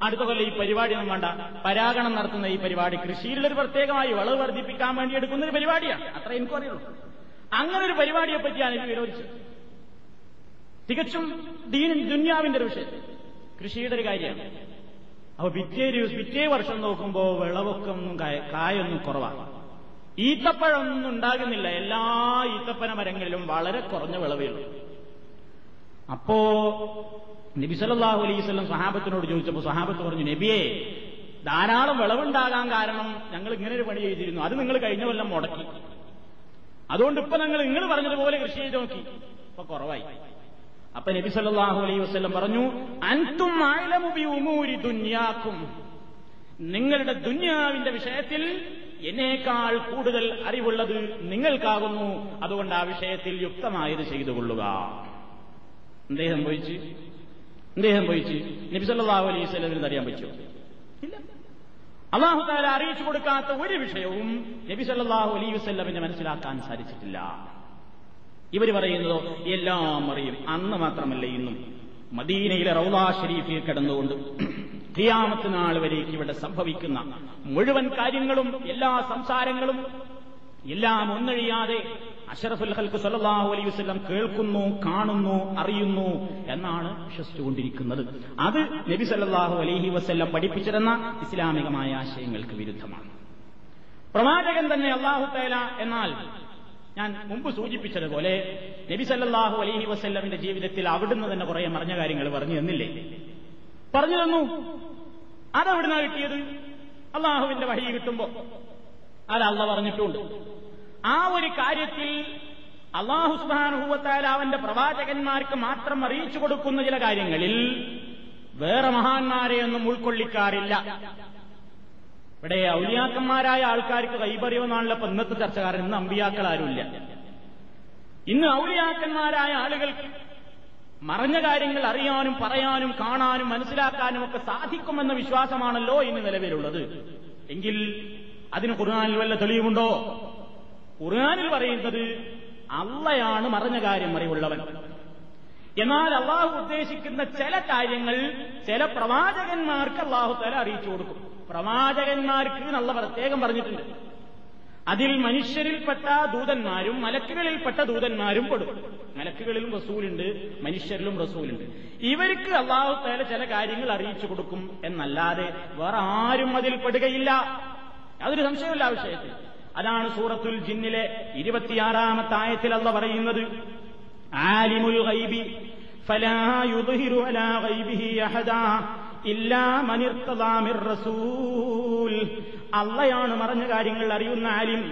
അടുത്ത കൊല്ലം ഈ പരിപാടി ഒന്നും വേണ്ട. പരാഗണം നടത്തുന്ന ഈ പരിപാടി കൃഷിയിലൊരു പ്രത്യേകമായി വളവ് വർദ്ധിപ്പിക്കാൻ വേണ്ടി എടുക്കുന്ന ഒരു പരിപാടിയാണ്. അത്ര എനിക്കും അറിയുള്ളൂ. അങ്ങനെ ഒരു പരിപാടിയെ പറ്റിയാണ് എനിക്ക് വിരോധിച്ചത് തികച്ചും ദീൻ ദുന്യാവിന്റെ ഒരു വിഷയം. കൃഷിയുടെ ഒരു കാര്യമാണ്. അപ്പൊ പിറ്റേ ദിവസം പിറ്റേ വർഷം നോക്കുമ്പോ വിളവൊക്കെ ഒന്നും കായൊന്നും കുറവാണ്. ഈത്തപ്പഴമൊന്നും ഉണ്ടാകുന്നില്ല. എല്ലാ ഈത്തപ്പന മരങ്ങളിലും വളരെ കുറഞ്ഞ വിളവേ ഉള്ളൂ. അപ്പോ നബി സല്ലല്ലാഹു അലൈഹി വസല്ലം സഹാബത്തിനോട് ചോദിച്ചപ്പോൾ സഹാബത്ത് പറഞ്ഞു നബിയെ ധാരാളം വിളവുണ്ടാകാൻ കാരണം ഞങ്ങൾ ഇങ്ങനെ ഒരു പണി ചെയ്തിരുന്നു. അത് നിങ്ങൾ കഴിഞ്ഞ കൊല്ലം മുടക്കി. അതുകൊണ്ട് ഇപ്പൊ ഞങ്ങൾ നിങ്ങൾ പറഞ്ഞതുപോലെ കൃഷി ചെയ്ത് നോക്കി. ഇപ്പൊ കുറവായി. അപ്പൊ നബി സല്ലാഹു അലൈഹി വസ്ലം പറഞ്ഞു അൻതും ദുനിയാക്കും. നിങ്ങളുടെ ദുന്യാവിന്റെ വിഷയത്തിൽ എന്നേക്കാൾ കൂടുതൽ അറിവുള്ളത് നിങ്ങൾക്കാകുന്നു. അതുകൊണ്ട് ആ വിഷയത്തിൽ യുക്തമായത് ചെയ്തുകൊള്ളുക എന്തേ സംഭവിച്ചു? എന്തേ സംഭവിച്ചു? നബിസല്ലാഹു അലൈഹി വസല്ലമിന് അറിയാൻ പറ്റുമോ? ഇല്ല. അള്ളാഹു താല അറിയിച്ചു കൊടുക്കാത്ത ഒരു വിഷയവും നബി സല്ലല്ലാഹു അലൈഹി വസല്ലമിന് മനസ്സിലാക്കാൻ സാധിച്ചിട്ടില്ല. ഇവർ പറയുന്നതോ എല്ലാം അറിയും. അന്ന് മാത്രമല്ല ഇന്നും. മദീനയിലെ റൗലാ ഷരീഫിൽ കിടന്നുകൊണ്ട് ഖിയാമത്ത് നാൾ വരേക്ക് ഇവിടെ സംഭവിക്കുന്ന മുഴുവൻ കാര്യങ്ങളും എല്ലാ സംസാരങ്ങളും എല്ലാം ഒന്നഴിയാതെ അഷറഫുൽ ഹൽക്ക് സല്ലല്ലാഹു അലൈഹി വസ്ലം കേൾക്കുന്നു കാണുന്നു അറിയുന്നു എന്നാണ് വിശ്വസിച്ചുകൊണ്ടിരിക്കുന്നത്. അത് നബി സല്ലാഹു അലൈഹി വസ്ല്ലം പഠിപ്പിച്ചിരുന്ന ഇസ്ലാമികമായ ആശയങ്ങൾക്ക് വിരുദ്ധമാണ്. പ്രവാചകൻ തന്നെ അള്ളാഹു തേല എന്നാൽ ഞാൻ മുമ്പ് സൂചിപ്പിച്ചതുപോലെ നബി സല്ലാഹു അലൈഹി വസ്ല്ലമിന്റെ ജീവിതത്തിൽ അവിടുന്ന് തന്നെ കുറെ മറിഞ്ഞ കാര്യങ്ങൾ പറഞ്ഞു തന്നില്ലേ? പറഞ്ഞു തന്നു. അതെവിടുന്നാ കിട്ടിയത്? അള്ളാഹുവിന്റെ വഴി കിട്ടുമ്പോ. അത് അള്ള പറഞ്ഞിട്ടുണ്ട്. ആ ഒരു കാര്യത്തിൽ അള്ളാഹുസ്ബാനുഭൂവത്താൽ അവന്റെ പ്രവാചകന്മാർക്ക് മാത്രം അറിയിച്ചു കൊടുക്കുന്ന ചില കാര്യങ്ങളിൽ വേറെ മഹാന്മാരെയൊന്നും ഉൾക്കൊള്ളിക്കാറില്ല. ഇവിടെ ഔലിയാക്കന്മാരായ ആൾക്കാർക്ക് കൈപറിയുമെന്നാണല്ലോ ഇപ്പൊ ഇന്നത്തെ ചർച്ചക്കാരൻ ഇന്ന് അമ്പിയാക്കൾ ആരുമില്ല. ഇന്ന് ഔലിയാക്കന്മാരായ ആളുകൾക്ക് മറഞ്ഞ കാര്യങ്ങൾ അറിയാനും പറയാനും കാണാനും മനസ്സിലാക്കാനും ഒക്കെ സാധിക്കുമെന്ന വിശ്വാസമാണല്ലോ ഇന്ന് നിലവിലുള്ളത്. എങ്കിൽ അതിന് ഖുർആാനിൽ വല്ല തെളിവുണ്ടോ ഖുർആാനിൽ പറയുന്നത് അള്ളയാണ് മറഞ്ഞ കാര്യം അറിവുള്ളവൻ. എന്നാൽ അള്ളാഹു ഉദ്ദേശിക്കുന്ന ചില കാര്യങ്ങൾ ചില പ്രവാചകന്മാർക്ക് അള്ളാഹു തല അറിയിച്ചു കൊടുക്കും. പ്രവാചകന്മാർക്ക് നല്ല പ്രത്യേകം പറഞ്ഞിട്ടുണ്ട്. അതിൽ മനുഷ്യരിൽപ്പെട്ട ദൂതന്മാരും മലക്കുകളിൽപ്പെട്ട ദൂതന്മാരും പെടും. മലക്കുകളിലും റസൂലുണ്ട് മനുഷ്യരിലും റസൂലുണ്ട്. ഇവർക്ക് അള്ളാഹു തല ചില കാര്യങ്ങൾ അറിയിച്ചു കൊടുക്കും എന്നല്ലാതെ വേറെ ആരും അതിൽ പെടുകയില്ല. അതൊരു സംശയമില്ല ആ വിഷയത്തിൽ. അതാണ് സൂറത്തുൽ ജിന്നിലെ ഇരുപത്തിയാറാമത്തെ ആയത്തിൽ അല്ല പറയുന്നത് ആലിമുൽ ഗൈബി അള്ളയാണ് മറഞ്ഞ കാര്യങ്ങൾ അറിയുന്ന ആലിം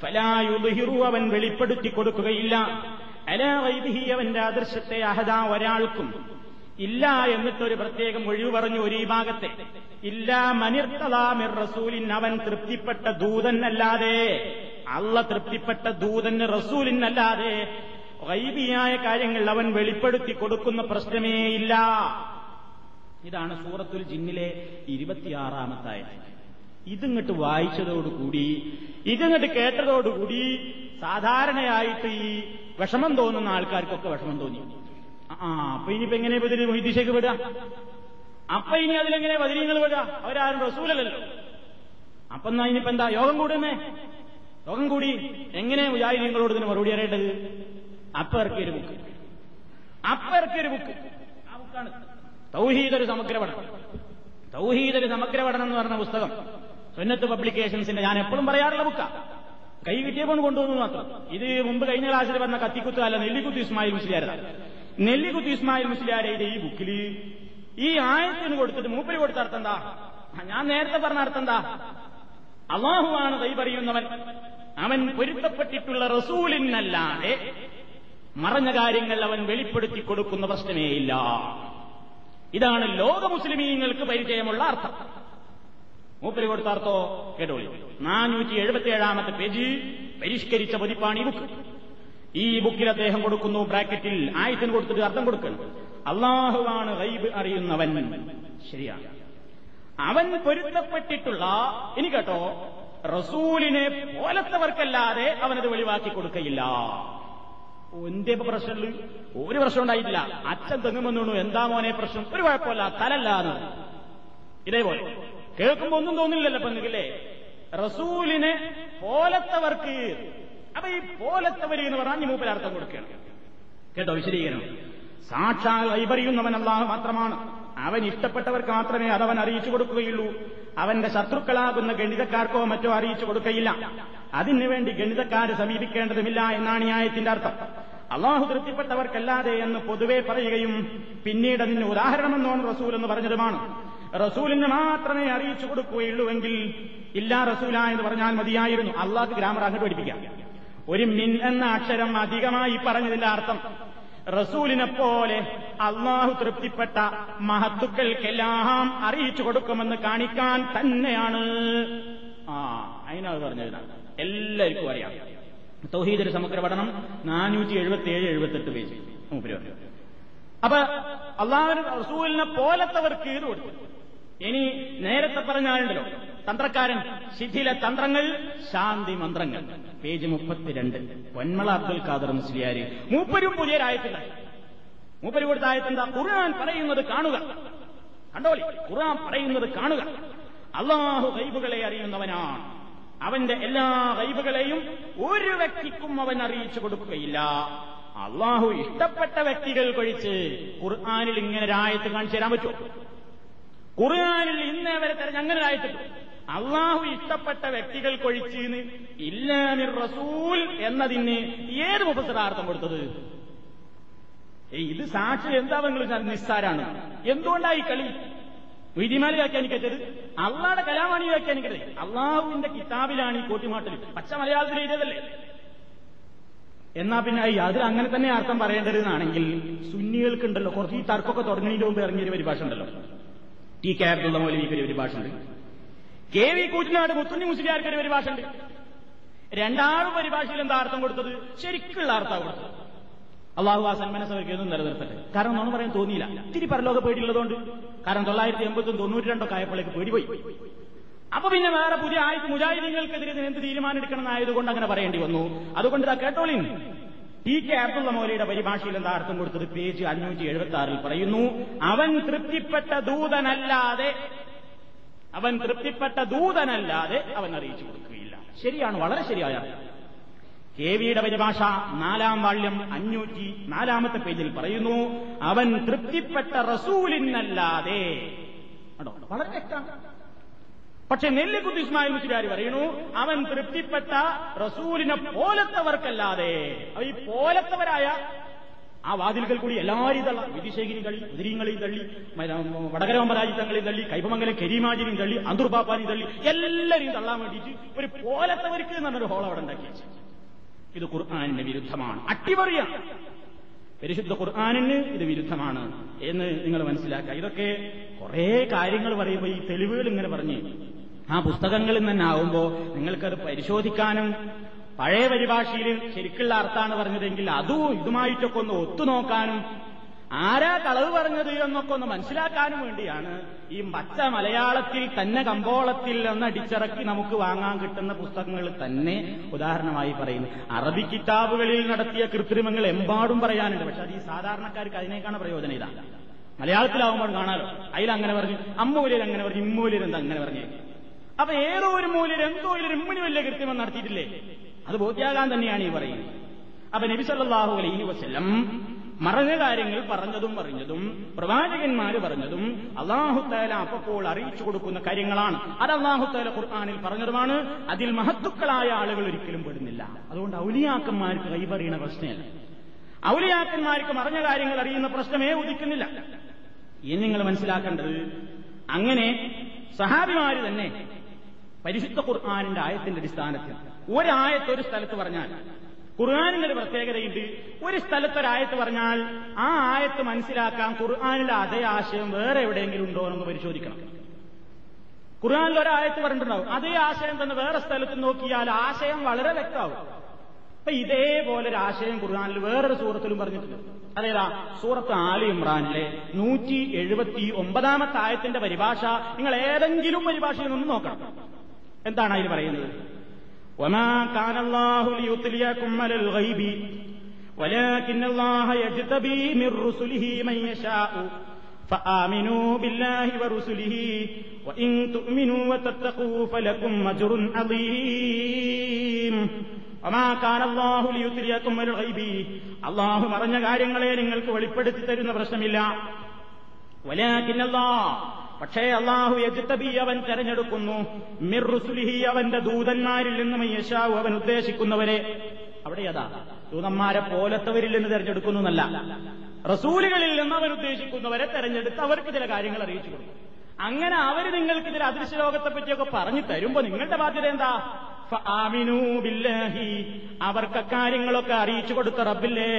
ഫലാ യുദ്ഹിറു അവൻ വെളിപ്പെടുത്തി കൊടുക്കുകയില്ല. അലാ ഗൈബിഹി അവന്റെ ആദർശത്തെ അഹദാ ഒരാൾക്കും ഇല്ല എന്നിട്ടൊരു പ്രത്യേകം ഒഴിവ് പറഞ്ഞു ഒരു ഈ ഭാഗത്തെ ഇല്ല മനിർത്തലാമിർ റസൂലിൻ അവൻ തൃപ്തിപ്പെട്ട ദൂതന്നല്ലാതെ അള്ള തൃപ്തിപ്പെട്ട ദൂതന് റസൂലിനല്ലാതെ വൈബിയായ കാര്യങ്ങൾ അവൻ വെളിപ്പെടുത്തി കൊടുക്കുന്ന പ്രശ്നമേ ഇല്ല. ഇതാണ് സൂറത്തുൽ ജിന്നിലെ ഇരുപത്തിയാറാമത്തായ ഇതിങ്ങോട്ട് വായിച്ചതോടുകൂടി ഇതിങ്ങോട്ട് കേട്ടതോടുകൂടി സാധാരണയായിട്ട് ഈ വിഷമം തോന്നുന്ന ആൾക്കാർക്കൊക്കെ വിഷമം തോന്നി. ആ അപ്പൊ ഇനിയിപ്പോ എങ്ങനെ ബദിരി മൊയ്തീശേക്ക് വിടുക? അപ്പൊ ഇനി അതിലെങ്ങനെ ബദരീങ്ങൾ വിടുക? അവരാരും റസൂലല്ലോ അപ്പൊ എന്നാ ഇനിയിപ്പോ എന്താ? യോഗം കൂടുന്നേ? യോഗം കൂടി എങ്ങനെ മുജാഹിദീങ്ങളോട് ഇതിന് മറുപടി അറിയേണ്ടത് അപ്പൊ ഇറക്കിയൊരു ബുക്ക് അപ്പൊ ഇറക്കിയൊരു ബുക്ക് ആ ബുക്കാണ് തൗഹീദൊരു സമഗ്ര പഠനം തൗഹീദൊരു സമഗ്ര പഠനം എന്ന് പറഞ്ഞ പുസ്തകം സുന്നത്ത് പബ്ലിക്കേഷൻസിന്റെ ഞാൻ എപ്പോഴും പറയാറുള്ള ബുക്കാ കൈ കിട്ടിയപ്പോൾ കൊണ്ടുവന്നു മാത്രം. ഇത് മുമ്പ് കഴിഞ്ഞ ക്ലാസ്സിൽ പറഞ്ഞ കത്തിക്കുത്ത് അല്ല നെല്ലിക്കുത്ത് ഇസ്മായിൽ നെല്ലിക്കുത്ത് ഇസ്മായിൽ മുസ്ലിയാരയുടെ ഈ ബുക്കിൽ ഈ ആയത്തിന് കൊടുത്തിട്ട് മൂപ്പര് കൊടുത്ത അർത്ഥം എന്താ? ഞാൻ നേരത്തെ പറഞ്ഞ അർത്ഥം എന്താ? അള്ളാഹുവാണ് കൈ പറയുന്നവൻ. അവൻ പൊരുത്തപ്പെട്ടിട്ടുള്ള റസൂലിനല്ലാതെ മറഞ്ഞ കാര്യങ്ങൾ അവൻ വെളിപ്പെടുത്തി കൊടുക്കുന്ന പ്രശ്നമേയില്ല. ഇതാണ് ലോക മുസ്ലിമീങ്ങൾക്ക് പരിചയമുള്ള അർത്ഥം. മൂപ്പര് കൊടുത്ത അർത്ഥോ? കേട്ടോളി. നാനൂറ്റി എഴുപത്തി ഏഴാമത്തെ പേജ് പരിഷ്കരിച്ച പതിപ്പാണ് ഈ ബുക്ക്. ഈ ബുക്കിൽ അദ്ദേഹം കൊടുക്കുന്നു ബ്രാക്കറ്റിൽ ആയത്തിന് കൊടുത്തിട്ട് അർത്ഥം കൊടുക്കണം. അള്ളാഹുവാണ് ഗൈബ് അറിയുന്നവൻ. ശരിയാണ് അവൻ പൊരുത്തപ്പെട്ടിട്ടുള്ള ഇനി കേട്ടോ റസൂലിനെ പോലത്തവർക്കല്ലാതെ അവനത് വെളിവാക്കി കൊടുക്കയില്ല. ഇപ്പൊ പ്രശ്നമുള്ളു ഒരു പ്രശ്നം ഉണ്ടായിട്ടില്ല. അച്ഛൻ തെങ്ങുമെന്നു എന്താ മോനെ പ്രശ്നം? ഒരു കുഴപ്പമില്ല. തലല്ലാന്ന് ഇതേപോലെ. കേൾക്കുമ്പോ ഒന്നും തോന്നില്ലല്ലോ ഇപ്പൊ റസൂലിനെ പോലത്തവർക്ക് അപ്പൊ ഈ പോലത്തവര് എന്ന് പറഞ്ഞാൽ മൂപ്പിൽ അർത്ഥം കൊടുക്കുകയാണ്. കേട്ടോ വിശദീകരണം. സാക്ഷാൽ ഐബറിയുന്നവൻ അള്ളാഹു മാത്രമാണ്. അവൻ ഇഷ്ടപ്പെട്ടവർക്ക് മാത്രമേ അതവൻ അറിയിച്ചു കൊടുക്കുകയുള്ളൂ. അവന്റെ ശത്രുക്കളാകുന്ന ഗണിതക്കാർക്കോ മറ്റോ അറിയിച്ചു കൊടുക്കയില്ല. അതിനുവേണ്ടി ഗണിതക്കാരെ സമീപിക്കേണ്ടതുമില്ല എന്നാണ് ഈ ആയത്തിന്റെ അർത്ഥം. അള്ളാഹു തൃപ്തിപ്പെട്ടവർക്കല്ലാതെ എന്ന് പൊതുവെ പറയുകയും പിന്നീട് അതിന് ഉദാഹരണമെന്നോണ് റസൂൽ എന്ന് പറഞ്ഞതുമാണ്. റസൂലിന് മാത്രമേ അറിയിച്ചു കൊടുക്കുകയുള്ളൂവെങ്കിൽ ഇല്ലാ റസൂല എന്ന് പറഞ്ഞാൽ മതിയായിരുന്നു. അള്ളാഹ് ഗ്രാമർ അങ്ങോട്ട് പഠിപ്പിക്കാം ഒരു മിൻ എന്ന അക്ഷരം അധികമായി പറഞ്ഞതിന്റെ അർത്ഥം റസൂലിനെ പോലെ അള്ളാഹു തൃപ്തിപ്പെട്ട മഹത്തുക്കൾക്കെല്ലാം അറിയിച്ചു കൊടുക്കുമെന്ന് കാണിക്കാൻ തന്നെയാണ്. ആ അതിനാണ് പറഞ്ഞതിനാണ് എല്ലാവർക്കും അറിയാം. തൗഹീദൊരു സമഗ്ര പഠനം. നാനൂറ്റി എഴുപത്തി ഏഴ് എഴുപത്തെട്ട് പേജ്. അപ്പൊ അള്ളാഹു റസൂലിനെ പോലത്തവർക്ക് ഇത് കൊടുത്തു. ഇനി നേരത്തെ പറഞ്ഞാലുണ്ടല്ലോ തന്ത്രക്കാരൻ ശിഥില തന്ത്രങ്ങൾ ശാന്തി മന്ത്രങ്ങൾ. പേജ് മുപ്പത്തിരണ്ട്. പൊന്മള അബ്ദുൽ ഖാദർ മുസ്ലിയാര്. മൂപ്പരും പുതിയൊരായത്തില്ല മൂപ്പര് കൊടുത്ത ആയത്തെന്താ ഖുർആൻ പറയുന്നത് കാണുക. കണ്ടോളി ഖുർആൻ പറയുന്നത് കാണുക. അള്ളാഹു ഗൈബുകളെ അറിയുന്നവനാണ്. അവന്റെ എല്ലാ ഗൈബുകളെയും ഒരു വ്യക്തിക്കും അവൻ അറിയിച്ചു കൊടുക്കുകയില്ല. അള്ളാഹു ഇഷ്ടപ്പെട്ട വ്യക്തികൾ കഴിച്ച് ഖുർആാനിൽ ഇങ്ങനെ ഒരായത്ത് കാണിച്ചു തരാൻ പറ്റുമോ? ഖുർആാനിൽ ഇന്നേ വരെ തെരഞ്ഞ അങ്ങനെ ഒരായത്തിട്ടു അള്ളാഹു ഇഷ്ടപ്പെട്ട വ്യക്തികൾ കൊഴിച്ച് ഇല്ലാമിർ റസൂൽ എന്നതിന് ഏത് മുഫസറാർത്ഥം കൊടുത്തത്? ഇത് സാക്ഷി എന്താ നിങ്ങൾ നിസ്സാരാണ്. ഈ കളി? വിധിമാലി വ്യാഖ്യാനിക്കരുത് അള്ളാടെ കലാമാണി വ്യാഖ്യാനിക്കരുത് അള്ളാഹുവിന്റെ കിതാബിലാണ് ഈ കോട്ടിമാട്ടിൽ. പച്ച മലയാളത്തിൽ എഴുതിയതല്ലേ? എന്നാ പിന്നെ ഈ അതിൽ അങ്ങനെ തന്നെ അർത്ഥം പറയേണ്ടതെന്നാണെങ്കിൽ സുന്നികൾക്കുണ്ടല്ലോ. കുറച്ച് ഈ തർക്കമൊക്കെ തുടങ്ങുന്നതിന് മുമ്പ് ഇറങ്ങിയൊരു പരിഭാഷ ഉണ്ടല്ലോ. ടി കെ അബ്ദുള്ള മൗലവിക്ക് ഒരു പരിഭാഷയുണ്ട്. കെ വി കൂറ്റനാട് മുത്തുണ്ണി മുസ്ലിയാർക്ക് ഒരു പരിഭാഷ ഉണ്ട് രണ്ടാളും പരിഭാഷയിൽ എന്താ അർത്ഥം കൊടുത്തത്? ശരിക്കുള്ള അർത്ഥം കൊടുത്തത്. അള്ളാഹു ആ സന്മനസ് അവർക്ക് എന്നും നിലനിർത്തട്ടെ. കാരണം ഒന്നും പറയാൻ തോന്നിയില്ല. ഇത്തിരി പരലോക പേടിയുള്ളതുകൊണ്ട്. കാരണം തൊള്ളായിരത്തി എൺപത്തും തൊണ്ണൂറ്റി രണ്ടൊക്കെ ആയപ്പോഴേക്ക് പേടിപോയി. അപ്പൊ പിന്നെ വേറെ പുതിയ ആയിട്ട് മുജാഹിദീങ്ങൾക്കെതിരെ എന്ത് തീരുമാനം എടുക്കണം എന്നായതുകൊണ്ട് അങ്ങനെ പറയേണ്ടി വന്നു. അതുകൊണ്ട് ഇതാ കേട്ടോളിൻ. ടി കെ അബ്ദുള്ള മൗലയുടെ പരിഭാഷയിൽ എന്താ അർത്ഥം കൊടുത്തത്? പേജ് അഞ്ഞൂറ്റി എഴുപത്തി ആറിൽ പറയുന്നു അവൻ തൃപ്തിപ്പെട്ട ദൂതനല്ലാതെ അവൻ തൃപ്തിപ്പെട്ട ദൂതനല്ലാതെ അവൻ അറിയിച്ചു കൊടുക്കുകയില്ല. ശരിയാണ് വളരെ ശരിയായ കെ വിയുടെ പരിഭാഷ നാലാം വാള്യം അഞ്ഞൂറ്റി നാലാമത്തെ പേജിൽ പറയുന്നു അവൻ തൃപ്തിപ്പെട്ട റസൂലിനല്ലാതെ വളരെ വ്യക്തമാണ്. പക്ഷെ നെല്ലിക്കുത്ത് ഇസ്മായിൽ മുസ്ലിയാർ പറയുന്നു അവൻ തൃപ്തിപ്പെട്ട റസൂലിനെ പോലത്തവർക്കല്ലാതെ ഈ പോലത്തവരായ ആ വാതിലുകൾ കൂടി എല്ലാവരും തള്ള വിധിശേഖരി തള്ളി ഉദിരിങ്ങളെയും തള്ളി വടകരമ്പരാജിത്തങ്ങളെയും തള്ളി കൈപ്പമംഗലം കരീമാജിനെയും തള്ളി അന്തൂർപാപ്പാനെയും തള്ളി എല്ലാവരെയും തള്ളാൻ വേണ്ടിയിട്ട് ഒരു പോലത്തവർക്ക് എന്നൊരു ഹോൾ അവിടെ ഉണ്ടാക്കി ഇത് ഖുർആാനിന്റെ വിരുദ്ധമാണ്. അട്ടിമറിയാണ് പരിശുദ്ധ ഖുർആാനിന് ഇത് വിരുദ്ധമാണ് എന്ന് നിങ്ങൾ മനസ്സിലാക്കുക. ഇതൊക്കെ കുറേ കാര്യങ്ങൾ പറയുമ്പോൾ ഈ തെളിവുകൾ ഇങ്ങനെ പറഞ്ഞ് ആ പുസ്തകങ്ങളിൽ തന്നെ ആവുമ്പോൾ നിങ്ങൾക്കത് പരിശോധിക്കാനും പഴയ പരിഭാഷയിൽ ശരിക്കുള്ള അർത്ഥാണ് പറഞ്ഞതെങ്കിൽ അതും ഇതുമായിട്ടൊക്കെ ഒന്ന് ഒത്തുനോക്കാനും ആരാ കളവ് പറഞ്ഞത് എന്നൊക്കെ ഒന്ന് മനസ്സിലാക്കാനും വേണ്ടിയാണ് ഈ പച്ച മലയാളത്തിൽ തന്നെ കമ്പോളത്തിൽ നിന്ന് അടിച്ചിറക്കി നമുക്ക് വാങ്ങാൻ കിട്ടുന്ന പുസ്തകങ്ങൾ തന്നെ ഉദാഹരണമായി പറയുന്നു. അറബി കിതാബുകളിൽ നടത്തിയ കൃത്രിമങ്ങൾ എമ്പാടും പറയാനുണ്ട്. പക്ഷെ അത് ഈ സാധാരണക്കാർക്ക് അതിനേക്കാണ് പ്രയോജനം ഇതാണ് മലയാളത്തിലാവുമ്പോൾ കാണാലോ. അതിലങ്ങനെ പറഞ്ഞു അമ്മൂലിൽ അങ്ങനെ പറഞ്ഞു ഇമ്മൂലിൽ എന്താ അങ്ങനെ പറഞ്ഞു? അപ്പൊ ഏതോ ഒരു മൂലയിൽ എന്തോ ഒരു ഇമ്മിന് വലിയ കൃത്യമെന്ന് നടത്തിയിട്ടില്ലേ? അത് ബോധ്യാകാൻ തന്നെയാണ് ഈ പറയുന്നത്. അപ്പൊ നബി സല്ലല്ലാഹു അലൈഹി വസല്ലം മറഞ്ഞ കാര്യങ്ങൾ പറഞ്ഞതും പറഞ്ഞതും പ്രവാചകന്മാര് പറഞ്ഞതും അള്ളാഹുത്താല അപ്പോൾ അറിയിച്ചു കൊടുക്കുന്ന കാര്യങ്ങളാണ്. അത് അള്ളാഹുത്താല ഖുർആാനിൽ പറഞ്ഞതുമാണ്. അതിൽ മഹത്തുക്കളായ ആളുകൾ ഒരിക്കലും പെടുന്നില്ല. അതുകൊണ്ട് ഔലിയാക്കന്മാർക്ക് കൈപറിയണ പ്രശ്നമല്ല. ഔലിയാക്കന്മാർക്ക് മറഞ്ഞ കാര്യങ്ങൾ അറിയുന്ന പ്രശ്നമേ ഉദിക്കുന്നില്ല. ഇനി നിങ്ങൾ മനസ്സിലാക്കേണ്ടത് അങ്ങനെ സഹാബിമാര് തന്നെ പരിശുദ്ധ ഖുർആാനിന്റെ ആയത്തിന്റെ അടിസ്ഥാനത്തിൽ. ഒരായത്ത് ഒരു സ്ഥലത്ത് പറഞ്ഞാൽ ഖുർആാനിന്റെ ഒരു പ്രത്യേകതയുണ്ട്. ഒരു സ്ഥലത്ത് ഒരായത്ത് പറഞ്ഞാൽ ആ ആയത്ത് മനസ്സിലാക്കാൻ ഖുർആാനിലെ അതേ ആശയം വേറെ എവിടെയെങ്കിലും ഉണ്ടോ എന്ന് പരിശോധിക്കണം. ഖുർആാനിൽ ഒരായത്ത് പറഞ്ഞിട്ടുണ്ടാവും. അതേ ആശയം തന്നെ വേറെ സ്ഥലത്ത് നോക്കിയാൽ ആശയം വളരെ വ്യക്തമാവും. അപ്പൊ ഇതേപോലെ ഒരു ആശയം ഖുർആാനിൽ വേറൊരു സൂറത്തിലും പറഞ്ഞിട്ടുണ്ട്. അതേതാ? സൂറത്ത് ആലി ഇമ്രാനിലെ നൂറ്റി എഴുപത്തി ഒമ്പതാമത്തെ ആയത്തിന്റെ പരിഭാഷ നിങ്ങൾ ഏതെങ്കിലും പരിഭാഷയിൽ നിന്ന് നോക്കണം. എന്താണ് അതിൽ പറയുന്നത് وما كان الله ليطلعكم على الغيب ولكن الله يجتبي من رسله من يشاء فآمنوا بالله ورسله وإن تؤمنوا وتتقوا فلكم أجر عظيم وما كان الله ليطلعكم على الغيب അള്ളാഹു പറഞ്ഞ കാര്യങ്ങളെ നിങ്ങൾക്ക് വെളിപ്പെടുത്തി തരുന്ന പ്രശ്നമില്ല വലാകിൻ അല്ലാഹ് പക്ഷേ അള്ളാഹു യജ്തബി അവൻ തെരഞ്ഞെടുക്കുന്നു. മിർ റുസുലിഹി അവന്റെ ദൂതന്മാരിൽ നിന്നും യശാവു അവൻ ഉദ്ദേശിക്കുന്നവരെ. അവിടെ അതാ ദൂതന്മാരെ പോലത്തവരിൽ നിന്ന് തെരഞ്ഞെടുക്കുന്നു എന്നല്ല. റസൂലുകളിൽ നിന്ന് അവൻ ഉദ്ദേശിക്കുന്നവരെ തെരഞ്ഞെടുത്ത് അവർക്ക് ചില കാര്യങ്ങൾ അറിയിച്ചു കൊടുക്കും. അങ്ങനെ അവർ നിങ്ങൾക്ക് ചില അദൃശ്യ ലോകത്തെ പറ്റിയൊക്കെ പറഞ്ഞു തരുമ്പോ നിങ്ങളുടെ ബാധ്യത എന്താ? അവർക്ക് കാര്യങ്ങളൊക്കെ അറിയിച്ചു കൊടുത്ത റബ്ബില്ലേ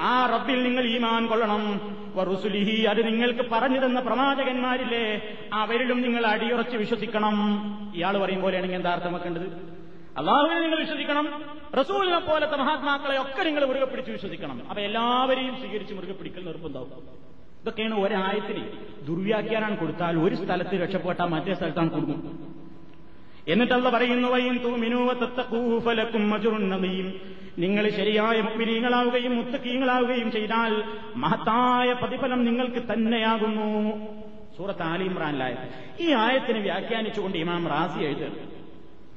ആ റബ്ബിൽ നിങ്ങൾ ഈമാൻ കൊള്ളണം. വറുസുലിഹി അത് നിങ്ങൾക്ക് പറഞ്ഞു തന്ന പ്രവാചകന്മാരില്ലേ അവരിലും നിങ്ങൾ അടിയുറച്ച് വിശ്വസിക്കണം. ഇയാൾ പറയും പോലെയാണെങ്കിൽ എന്താ അർത്ഥമാക്കേണ്ടത് അള്ളാഹുവിനെ നിങ്ങൾ വിശ്വസിക്കണം റസൂലിനെ പോലത്തെ മഹാത്മാക്കളെ ഒക്കെ നിങ്ങൾ മുറുകെ പിടിച്ച് വിശ്വസിക്കണം. അപ്പൊ എല്ലാവരെയും സ്വീകരിച്ച് മുറുകെ പിടിക്കൽ നിർബന്ധമാവും. ഇതൊക്കെയാണ് ഒരായത്തിന് ദുർവ്യാഖ്യാനാണ് കൊടുത്താൽ ഒരു സ്ഥലത്ത് രക്ഷപ്പെട്ടാൽ മറ്റേ സ്ഥലത്താണ് കുടുങ്ങും എന്നിട്ടല്ല പറയുന്നു വൈൻ തൂമിനൂവത്തൂഫലക്കും മജുറുന്നതയും നിങ്ങൾ ശരിയായ മുപ്പിനീങ്ങളാവുകയും മുത്തക്കീങ്ങളാവുകയും ചെയ്താൽ മഹത്തായ പ്രതിഫലം നിങ്ങൾക്ക് തന്നെയാകുന്നു. സൂറത്ത് ആലി ഇമ്രാനിലായ ഈ ആയത്തിനെ വ്യാഖ്യാനിച്ചുകൊണ്ട് ഇമാം റാസി എഴുതുന്നു.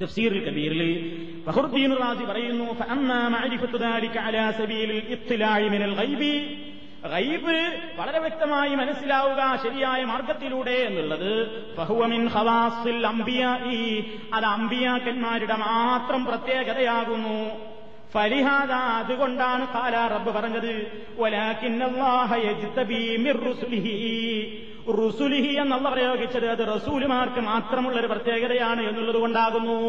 തഫ്സീറുൽ കബീറിൽ الدين റാസി പറയുന്നു ഫഅമ്മാ മഅരിഫത്തു ദാലിക അലാ സബീലിൽ الاطلاع മിനൽ ഗൈബി ഗൈബ് വളരെ വ്യക്തമായി മനസ്സിലാവുക ശരിയായ മാർഗത്തിലൂടെ എന്നുള്ളത് ബഹുവമിൻ ഹവാസിൽ ഖവാസിൽ ഈ അത് അംബിയാക്കന്മാരുടെ മാത്രം പ്രത്യേകതയാകുന്നു. ഫലിഹാദ അതുകൊണ്ടാണ് കാല റബ്ബ് പറഞ്ഞത്. റുസുലിഹി. എന്നുള്ള പ്രയോഗിച്ചത് അത് റസൂലുമാർക്ക് മാത്രമുള്ള ഒരു പ്രത്യേകതയാണ് എന്നുള്ളത് കൊണ്ടാകുന്നു.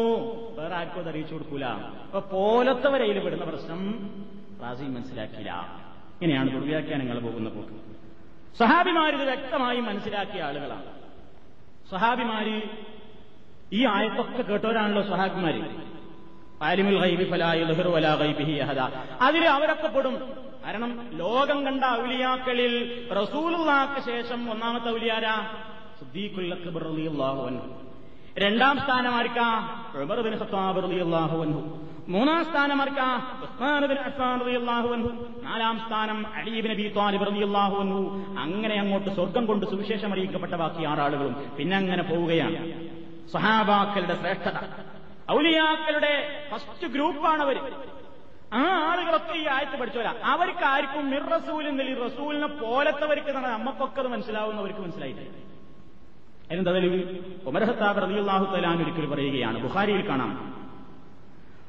വേറെ ആർക്കും അത് അറിയിച്ചു കൊടുക്കൂല. അപ്പൊ പോലത്തെ വരയിൽ പെടുന്ന പ്രശ്നം റാസി മനസ്സിലാക്കിയില്ല. ഇങ്ങനെയാണ് ദുർവ്യാഖ്യാനങ്ങൾ പോകുന്ന പോക്ക് സഹാബിമാരിത് വ്യക്തമായി മനസ്സിലാക്കിയ ആളുകളാണ്. സഹാബിമാര് ഈ ആയത്തൊക്കെ കേട്ടവരാണല്ലോ സഹാബിമാര്. ആലിമുൽ ഗൈബി വലാ ഗൈബിഹി അതിൽ അവരൊക്കെ പെടും. കാരണം ലോകം കണ്ട ഔലിയാക്കളിൽ റസൂലുള്ളാക്ക് ശേഷം ഒന്നാമത്തെ ഔലിയാരാ? സിദ്ദീഖുൽ റളിയല്ലാഹു അൻഹു. രണ്ടാം സ്ഥാനം ആർക്കാ ഉമർ ബിൻ ഖത്താബ് റളിയല്ലാഹു അൻഹു. മൂന്നാം സ്ഥാനം ആർക്കാ റളിയല്ലാഹു അൻഹു. നാലാം സ്ഥാനം അലി ബിൻ അബി ത്വാലിബ് റളിയല്ലാഹു അൻഹു. അങ്ങനെ അങ്ങോട്ട് സ്വർഗം കൊണ്ട് സുവിശേഷം അറിയിക്കപ്പെട്ട ബാക്കി ആറാളുകളും പിന്നെ അങ്ങനെ പോവുകയാണ്. സഹാബാക്കളുടെ ശ്രേഷ്ഠത. ഔലിയാക്കളുടെ ഫസ്റ്റ് ഗ്രൂപ്പാണ് അവർ ആ ആളുകളൊക്കെ ഈ ആയത്ത് പഠിച്ചവരാ. അവർക്ക് ആർക്കും മിർ റസൂൽ എന്നില്ല റസൂലിനെ പോലത്തെവർക്ക് തന്നെ നമ്മക്കൊക്കെ അത് മനസ്സിലാവുന്നവർക്ക് മനസ്സിലായിട്ടില്ല അതിനെന്താ തെളിവ് ഉമർ ഹത്താബ് റളിയല്ലാഹു തലാൻ ഒരിക്കൽ പറയുകയാണ്. ബുഹാരിയിൽ കാണാം.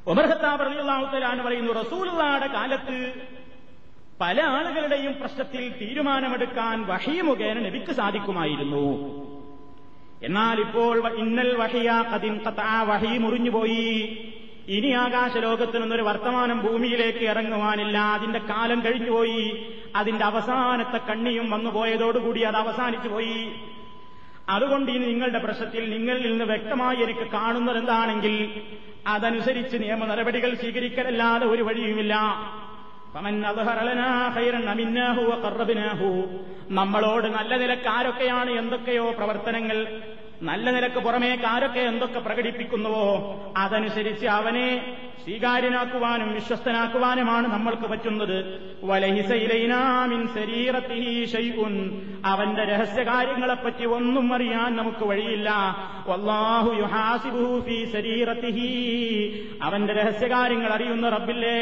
ഉമർ ഹത്താബ് റളിയല്ലാഹു തലാൻ പറയുന്നു റസൂലുള്ളാടെ കാലത്ത് പല ആളുകളുടെയും പ്രശ്നത്തിൽ തീരുമാനമെടുക്കാൻ വഹി മുഖേന നബിക്ക് സാധിക്കുമായിരുന്നു. എന്നാൽ ഇപ്പോൾ ഇന്നൽ വഹിയ കതിൻ കഥാ വഹി മുറിഞ്ഞുപോയി. ഇനി ആകാശലോകത്ത് നിന്നൊരു വർത്തമാനം ഭൂമിയിലേക്ക് ഇറങ്ങുവാനില്ല. അതിന്റെ കാലം കഴിഞ്ഞുപോയി. അതിന്റെ അവസാനത്തെ കണ്ണിയും വന്നുപോയതോടുകൂടി അത് അവസാനിച്ചു പോയി അതുകൊണ്ട് ഇനി നിങ്ങളുടെ പ്രശ്നത്തിൽ നിങ്ങളിൽ നിന്ന് വ്യക്തമായി എനിക്ക് കാണുന്നത് എന്താണെങ്കിൽ അതനുസരിച്ച് നിയമ നടപടികൾ സ്വീകരിക്കലല്ലാതെ ഒരു വഴിയുമില്ല. നമ്മളോട് നല്ല നിലക്കാരൊക്കെയാണ് എന്തൊക്കെയോ പ്രവർത്തനങ്ങൾ. നല്ല നിലയ്ക്ക് പുറമേക്ക് ആരൊക്കെ എന്തൊക്കെ പ്രകടിപ്പിക്കുന്നുവോ അതനുസരിച്ച് അവനെ സ്വീകാര്യനാക്കുവാനും വിശ്വസ്തനാക്കുവാനുമാണ് നമ്മൾക്ക് പറ്റുന്നത്. അവന്റെ രഹസ്യകാര്യങ്ങളെപ്പറ്റി ഒന്നും അറിയാൻ നമുക്ക് വഴിയില്ല. അവന്റെ രഹസ്യകാര്യങ്ങൾ അറിയുന്ന റബ്ബില്ലേ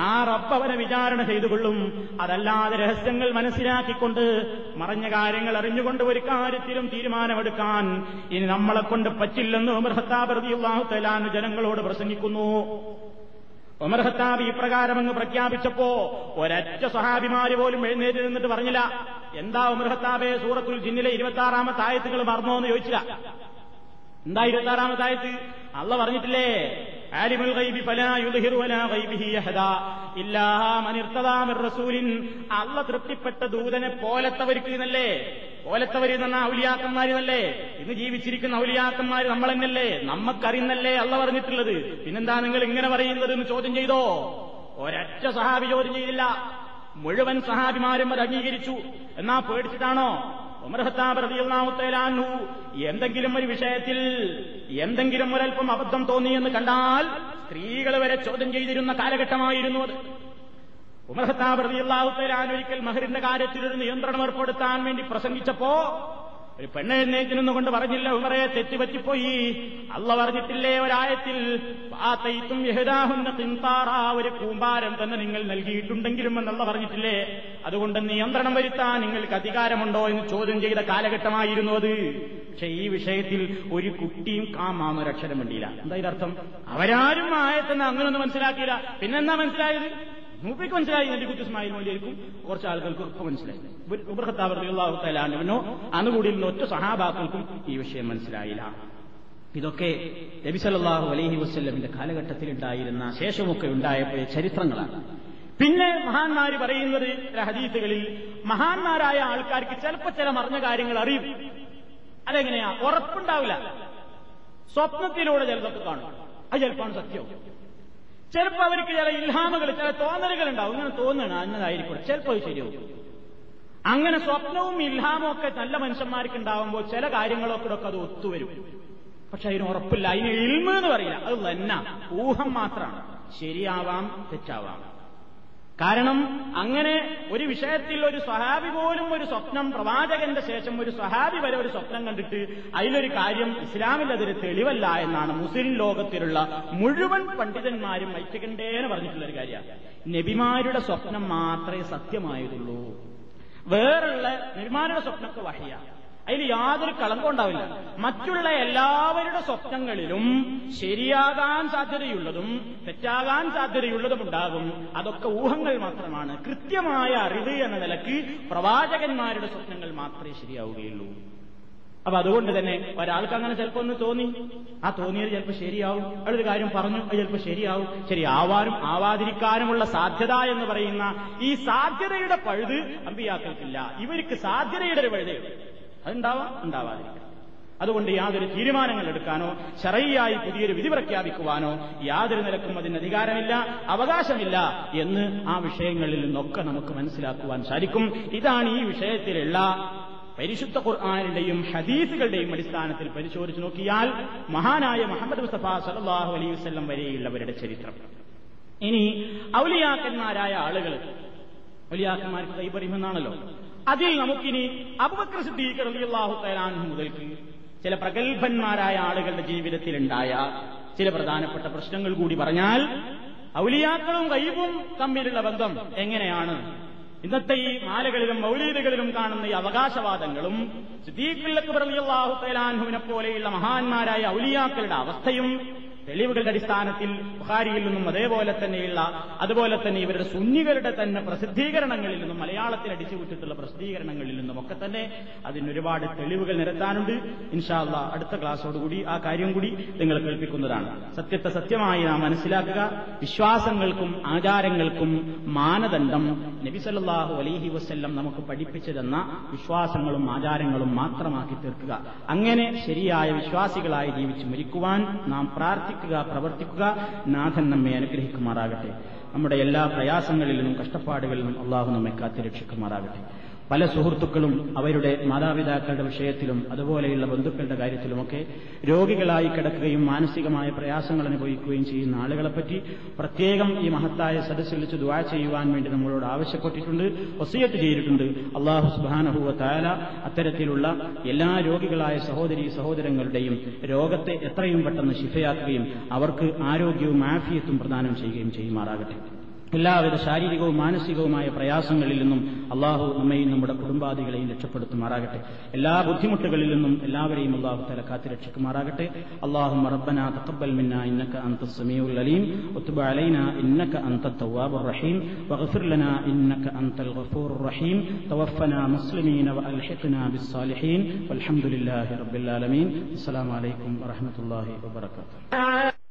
ആ റബ്ബ് അവനെ വിചാരണ ചെയ്തുകൊള്ളും. അതല്ലാതെ രഹസ്യങ്ങൾ മനസ്സിലാക്കിക്കൊണ്ട് മറഞ്ഞ കാര്യങ്ങൾ അറിഞ്ഞുകൊണ്ട് ഒരു കാര്യത്തിലും തീരുമാനമെടുക്കാൻ ഇനി നമ്മളെ കൊണ്ട് പറ്റില്ലെന്ന് ഉമർ ഹത്താബ് റളിയല്ലാഹു തആല ജനങ്ങളോട് പ്രസംഗിക്കുന്നു. ഉമർ ഹത്താബ് ഈ പ്രകാരം അങ്ങ് പ്രഖ്യാപിച്ചപ്പോ ഒരൊറ്റ സഹാബിമാര് പോലും എഴുന്നേറ്റ് നിന്നിട്ട് പറഞ്ഞില്ല. എന്താ ഉമർ ഹത്താബെ സൂറത്തുൽ ജിന്നിലെ ഇരുപത്തി ആറാമത്തെ ആയത്തുകൾ മറന്നോ എന്ന് ചോദിച്ചില്ല. എന്താ ഇരുപത്തി ആറാമത്തെ ആയത്ത് അല്ല പറഞ്ഞിട്ടില്ലേ? ആലിമുൽ ഗൈബി റസൂലിൻ. അല്ല തൃപ്തിപ്പെട്ട ദൂതനെ പോലത്തവർക്ക് എന്നല്ലേ? പോലത്തവർ എന്ന ഔലിയാക്കന്മാരെന്നല്ലേ? ഇന്ന് ജീവിച്ചിരിക്കുന്ന ഔലിയാക്കന്മാർ നമ്മൾ തന്നെയല്ലേ നമ്മക്കറിയുന്നല്ലേ അല്ല പറഞ്ഞിട്ടുള്ളത്? പിന്നെന്താ നിങ്ങൾ ഇങ്ങനെ പറയുന്നത് എന്ന് ചോദ്യം ചെയ്തോ? ഒരൊറ്റ സഹാബി ചോദ്യം ചെയ്തില്ല. മുഴുവൻ സഹാബിമാരും അത് അംഗീകരിച്ചു. എന്നാ പേടിച്ചിട്ടാണോ? ഉമർഹത്താബിയാഹുത്തേലാൻഹു എന്തെങ്കിലും ഒരു വിഷയത്തിൽ എന്തെങ്കിലും ഒരൽപ്പം അബദ്ധം തോന്നിയെന്ന് കണ്ടാൽ സ്ത്രീകൾ വരെ ചോദ്യം ചെയ്തിരുന്ന കാലഘട്ടമായിരുന്നു അത്. ഉമർഹത്താബ് റതിയല്ലാഹുത്തേലാൻ ഒരിക്കൽ മഹറിന്റെ കാര്യത്തിൽ ഒരു നിയന്ത്രണം ഏർപ്പെടുത്താൻ വേണ്ടി പ്രസംഗിച്ചപ്പോ ഒരു പെണ്ണെഴുന്നേറ്റ് കൊണ്ട് പറഞ്ഞില്ല ഉമറെ തെറ്റുപറ്റിപ്പോയി. അള്ള പറഞ്ഞിട്ടില്ലേ ഒരായത്തിൽ പാത്തയിത്തും യഹദാഹുന്ന തിന്താറ ഒരു കൂമ്പാരം തന്നെ നിങ്ങൾ നൽകിയിട്ടുണ്ടെങ്കിലും എന്നുള്ള പറഞ്ഞിട്ടില്ലേ? അതുകൊണ്ട് നിയന്ത്രണം വരുത്താൻ നിങ്ങൾക്ക് അധികാരമുണ്ടോ എന്ന് ചോദ്യം ചെയ്ത കാലഘട്ടമായിരുന്നു അത്. പക്ഷെ ഈ വിഷയത്തിൽ ഒരു കുട്ടിയും കാമാന്നൊരക്ഷരം വേണ്ടിയില്ല. എന്താ ഇതർത്ഥം? അവരാരും ആയത്തെന്ന് അങ്ങനൊന്നും മനസ്സിലാക്കിയില്ല. പിന്നെന്താ മനസ്സിലായത്? മൂപ്പയ്ക്ക് മനസ്സിലായി എന്റെ കുട്ടി ഇസ്മായിൽ മൊഴിയായിരിക്കും കുറച്ച് ആളുകൾക്ക് ഒക്കെ മനസ്സിലായി. ഉബ്രഹത്താബർലാഹുത്തലാണ്ടവനോ നിന്ന് ഒറ്റ സഹാബാക്കൾക്കും ഈ വിഷയം മനസ്സിലായില്ല. ഇതൊക്കെ നബി സല്ലാഹു അലൈഹി വസ്ല്ലമിന്റെ കാലഘട്ടത്തിൽ ഉണ്ടായിരുന്ന ശേഷമൊക്കെ ഉണ്ടായപ്പോയ ചരിത്രങ്ങളാണ്. പിന്നെ മഹാന്മാര് പറയുന്നത് ഹദീസുകളിൽ മഹാന്മാരായ ആൾക്കാർക്ക് ചിലപ്പോൾ ചില മറിഞ്ഞ കാര്യങ്ങൾ അറിയും. അതെങ്ങനെയാ? ഉറപ്പുണ്ടാവില്ല. സ്വപ്നത്തിലൂടെ ചിലതൊക്കെ കാണും. അത് ചിലപ്പോൾ സത്യവും ചിലപ്പോൾ അവർക്ക് ചില ഇൽഹാമുകൾ ചില തോന്നലുകൾ ഉണ്ടാവും ഇങ്ങനെ തോന്നണം എന്നതായിരിക്കും ചിലപ്പോൾ ശരിയാവും. അങ്ങനെ സ്വപ്നവും ഇൽഹാമും ഒക്കെ നല്ല മനുഷ്യന്മാർക്ക് ഉണ്ടാവുമ്പോൾ ചില കാര്യങ്ങളൊക്കെ അത് ഒത്തുവരും. പക്ഷെ അതിന് ഉറപ്പില്ല. അതിന് ഇൽമ എന്ന് പറയില്ല. അത് തന്നെ. ഊഹം മാത്രമാണ്. ശരിയാവാം തെറ്റാവാം. കാരണം അങ്ങനെ ഒരു വിഷയത്തിൽ ഒരു സ്വഹാബി പോലും ഒരു സ്വപ്നം പ്രവാചകന്റെ ശേഷം ഒരു സ്വഹാബി വരെ ഒരു സ്വപ്നം കണ്ടിട്ട് അതിലൊരു കാര്യം ഇസ്ലാമിൽ അതൊരു തെളിവല്ല എന്നാണ് മുസ്ലിം ലോകത്തിലുള്ള മുഴുവൻ പണ്ഡിതന്മാരും ഐക്യകണ്ഠേന പറഞ്ഞിട്ടുള്ള ഒരു കാര്യമാണ്. നബിമാരുടെ സ്വപ്നം മാത്രമേ സത്യമായതുള്ളൂ. വേറുള്ള നബിമാരുടെ സ്വപ്നമൊക്കെ വഹിയാണ്. അതിൽ യാതൊരു കളങ്കം ഉണ്ടാവില്ല. മറ്റുള്ള എല്ലാവരുടെ സ്വപ്നങ്ങളിലും ശരിയാകാൻ സാധ്യതയുള്ളതും തെറ്റാകാൻ സാധ്യതയുള്ളതും ഉണ്ടാകും. അതൊക്കെ ഊഹങ്ങൾ മാത്രമാണ്. കൃത്യമായ അറിവ് എന്ന നിലയ്ക്ക് പ്രവാചകന്മാരുടെ സ്വപ്നങ്ങൾ മാത്രമേ ശരിയാവുകയുള്ളൂ. അപ്പൊ അതുകൊണ്ട് തന്നെ ഒരാൾക്ക് അങ്ങനെ ചിലപ്പോ ഒന്ന് തോന്നി. ആ തോന്നിയത് ചിലപ്പോൾ ശരിയാവും. അയാളൊരു കാര്യം പറഞ്ഞു അത് ചിലപ്പോൾ ശരിയാവും. ശരിയാവാനും ആവാതിരിക്കാനുമുള്ള സാധ്യത എന്ന് പറയുന്ന ഈ സാധ്യതയുടെ പഴുത് അമ്പിയാക്കൾക്കില്ല. ഇവർക്ക് സാധ്യതയുടെ ഒരു പഴുതയുണ്ട് അതുണ്ടാവാം ഉണ്ടാവാതിരിക്കാം. അതുകൊണ്ട് യാതൊരു തീരുമാനങ്ങൾ എടുക്കാനോ ശറയ്യായി പുതിയൊരു വിധി പ്രഖ്യാപിക്കുവാനോ യാതൊരു നിലക്കും അതിന് അധികാരമില്ല അവകാശമില്ല എന്ന് ആ വിഷയങ്ങളിൽ നിന്നൊക്കെ നമുക്ക് മനസ്സിലാക്കുവാൻ സാധിക്കും. ഇതാണ് ഈ വിഷയത്തിലുള്ള പരിശുദ്ധ ഖുർആാനിന്റെയും ഹദീസുകളുടെയും അടിസ്ഥാനത്തിൽ പരിശോധിച്ചു നോക്കിയാൽ മഹാനായ മുഹമ്മദ് മുസ്തഫ സലാഹു അലൈഹി വസ്ലം വരെയുള്ളവരുടെ ചരിത്രം. ഇനി ഔലിയാക്കന്മാരായ ആളുകൾ ഔലിയാക്കന്മാർക്ക് കൈപറിയുമെന്നാണല്ലോ അതിൽ നമുക്കിനി അബുബക്കർ സിദ്ദീഖ് റളിയല്ലാഹു മുതൽക്ക് ചില പ്രഗത്ഭന്മാരായ ആളുകളുടെ ജീവിതത്തിലുണ്ടായ ചില പ്രധാനപ്പെട്ട പ്രശ്നങ്ങൾ കൂടി പറഞ്ഞാൽ ഔലിയാക്കളും കൈവും തമ്മിലുള്ള ബന്ധം എങ്ങനെയാണ്? ഇന്നത്തെ ഈ മാലകളിലും മൗലീദുകളിലും കാണുന്ന ഈ അവകാശവാദങ്ങളും സിദ്ദീഖുല്ലക്ക് റളിയല്ലാഹു തആലാഹുവിനെ പോലെയുള്ള മഹാന്മാരായ ഔലിയാക്കളുടെ അവസ്ഥയും തെളിവുകളുടെ അടിസ്ഥാനത്തിൽ ബുഹാരിയിൽ നിന്നും അതേപോലെ തന്നെയുള്ള അതുപോലെ തന്നെ ഇവരുടെ സുന്നികളുടെ തന്നെ പ്രസിദ്ധീകരണങ്ങളിൽ നിന്നും മലയാളത്തിൽ അടിച്ചുവിട്ടിട്ടുള്ള പ്രസിദ്ധീകരണങ്ങളിൽ നിന്നും ഒക്കെ തന്നെ അതിനൊരുപാട് തെളിവുകൾ നിരത്താനുണ്ട്. ഇൻഷാല്ല അടുത്ത ക്ലാസ്സോടുകൂടി ആ കാര്യം കൂടി നിങ്ങൾ കേൾപ്പിക്കുന്നതാണ്. സത്യത്തെ സത്യമായി നാം മനസ്സിലാക്കുക. വിശ്വാസങ്ങൾക്കും ആചാരങ്ങൾക്കും മാനദണ്ഡം നബിസല്ലാഹു അലൈഹി വസ്ല്ലം നമുക്ക് പഠിപ്പിച്ചതെന്ന വിശ്വാസങ്ങളും ആചാരങ്ങളും മാത്രമാക്കി തീർക്കുക. അങ്ങനെ ശരിയായ വിശ്വാസികളായി ജീവിച്ച് മരിക്കുവാൻ നാം പ്രാർത്ഥിക്കുക പ്രവർത്തിക്കുക നാഥൻ നമ്മെ അനുഗ്രഹിക്കുമാറാകട്ടെ. നമ്മുടെ എല്ലാ പ്രയാസങ്ങളിലും കഷ്ടപ്പാടുകളിലും അള്ളാഹു നമ്മെ കാത്തിരക്ഷിക്കുമാറാകട്ടെ. പല സുഹൃത്തുക്കളും അവരുടെ മാതാപിതാക്കളുടെ വിഷയത്തിലും അതുപോലെയുള്ള ബന്ധുക്കളുടെ കാര്യത്തിലുമൊക്കെ രോഗികളായി കിടക്കുകയും മാനസികമായ പ്രയാസങ്ങൾ അനുഭവിക്കുകയും ചെയ്യുന്ന ആളുകളെപ്പറ്റി പ്രത്യേകം ഈ മഹത്തായ സദസ്സിൽ വെച്ച് ദുവാ ചെയ്യുവാൻ വേണ്ടി നമ്മളോട് ആവശ്യപ്പെട്ടിട്ടുണ്ട് ഒസിയത്ത് ചെയ്തിട്ടുണ്ട്. അള്ളാഹു സുബാനഹുവ താല അത്തരത്തിലുള്ള എല്ലാ രോഗികളായ സഹോദരി സഹോദരങ്ങളുടെയും രോഗത്തെ എത്രയും പെട്ടെന്ന് ശിഫയാക്കുകയും അവർക്ക് ആരോഗ്യവും ആഫിയത്തും പ്രദാനം ചെയ്യുകയും ചെയ്യുമാറാകട്ടെ. എല്ലാവിധ ശാരീരികവും മാനസികവുമായ പ്രയാസങ്ങളിൽ നിന്നും അള്ളാഹു നമ്മയും നമ്മുടെ കുടുംബാദികളെയും രക്ഷപ്പെടുത്തുമാറാകട്ടെ. എല്ലാ ബുദ്ധിമുട്ടുകളിൽ നിന്നും എല്ലാവരെയും അള്ളാഹു തല കാത്തി രക്ഷിക്കുമാറാകട്ടെ അള്ളാഹു റബ്ബന തഖബ്ബൽ മിന്ന ഇന്നക അൻത സമീഉൽ അലീം. വതുബ് അലൈന ഇന്നക അൻത തവ്വാബുർ റഹീം. വഗ്ഫിർ ലനാ ഇന്നക അൻതൽ ഗഫൂറുർ റഹീം. തവഫന മുസ്ലിമീന വഅൽഹിഖ്നാ ബിസ്സാലിഹീൻ. വൽഹംദുലില്ലാഹി റബ്ബിൽ ആലമീൻ. അസ്സലാമു അലൈക്കും വറഹ്മത്തുള്ളാഹി വബറകാതുഹു.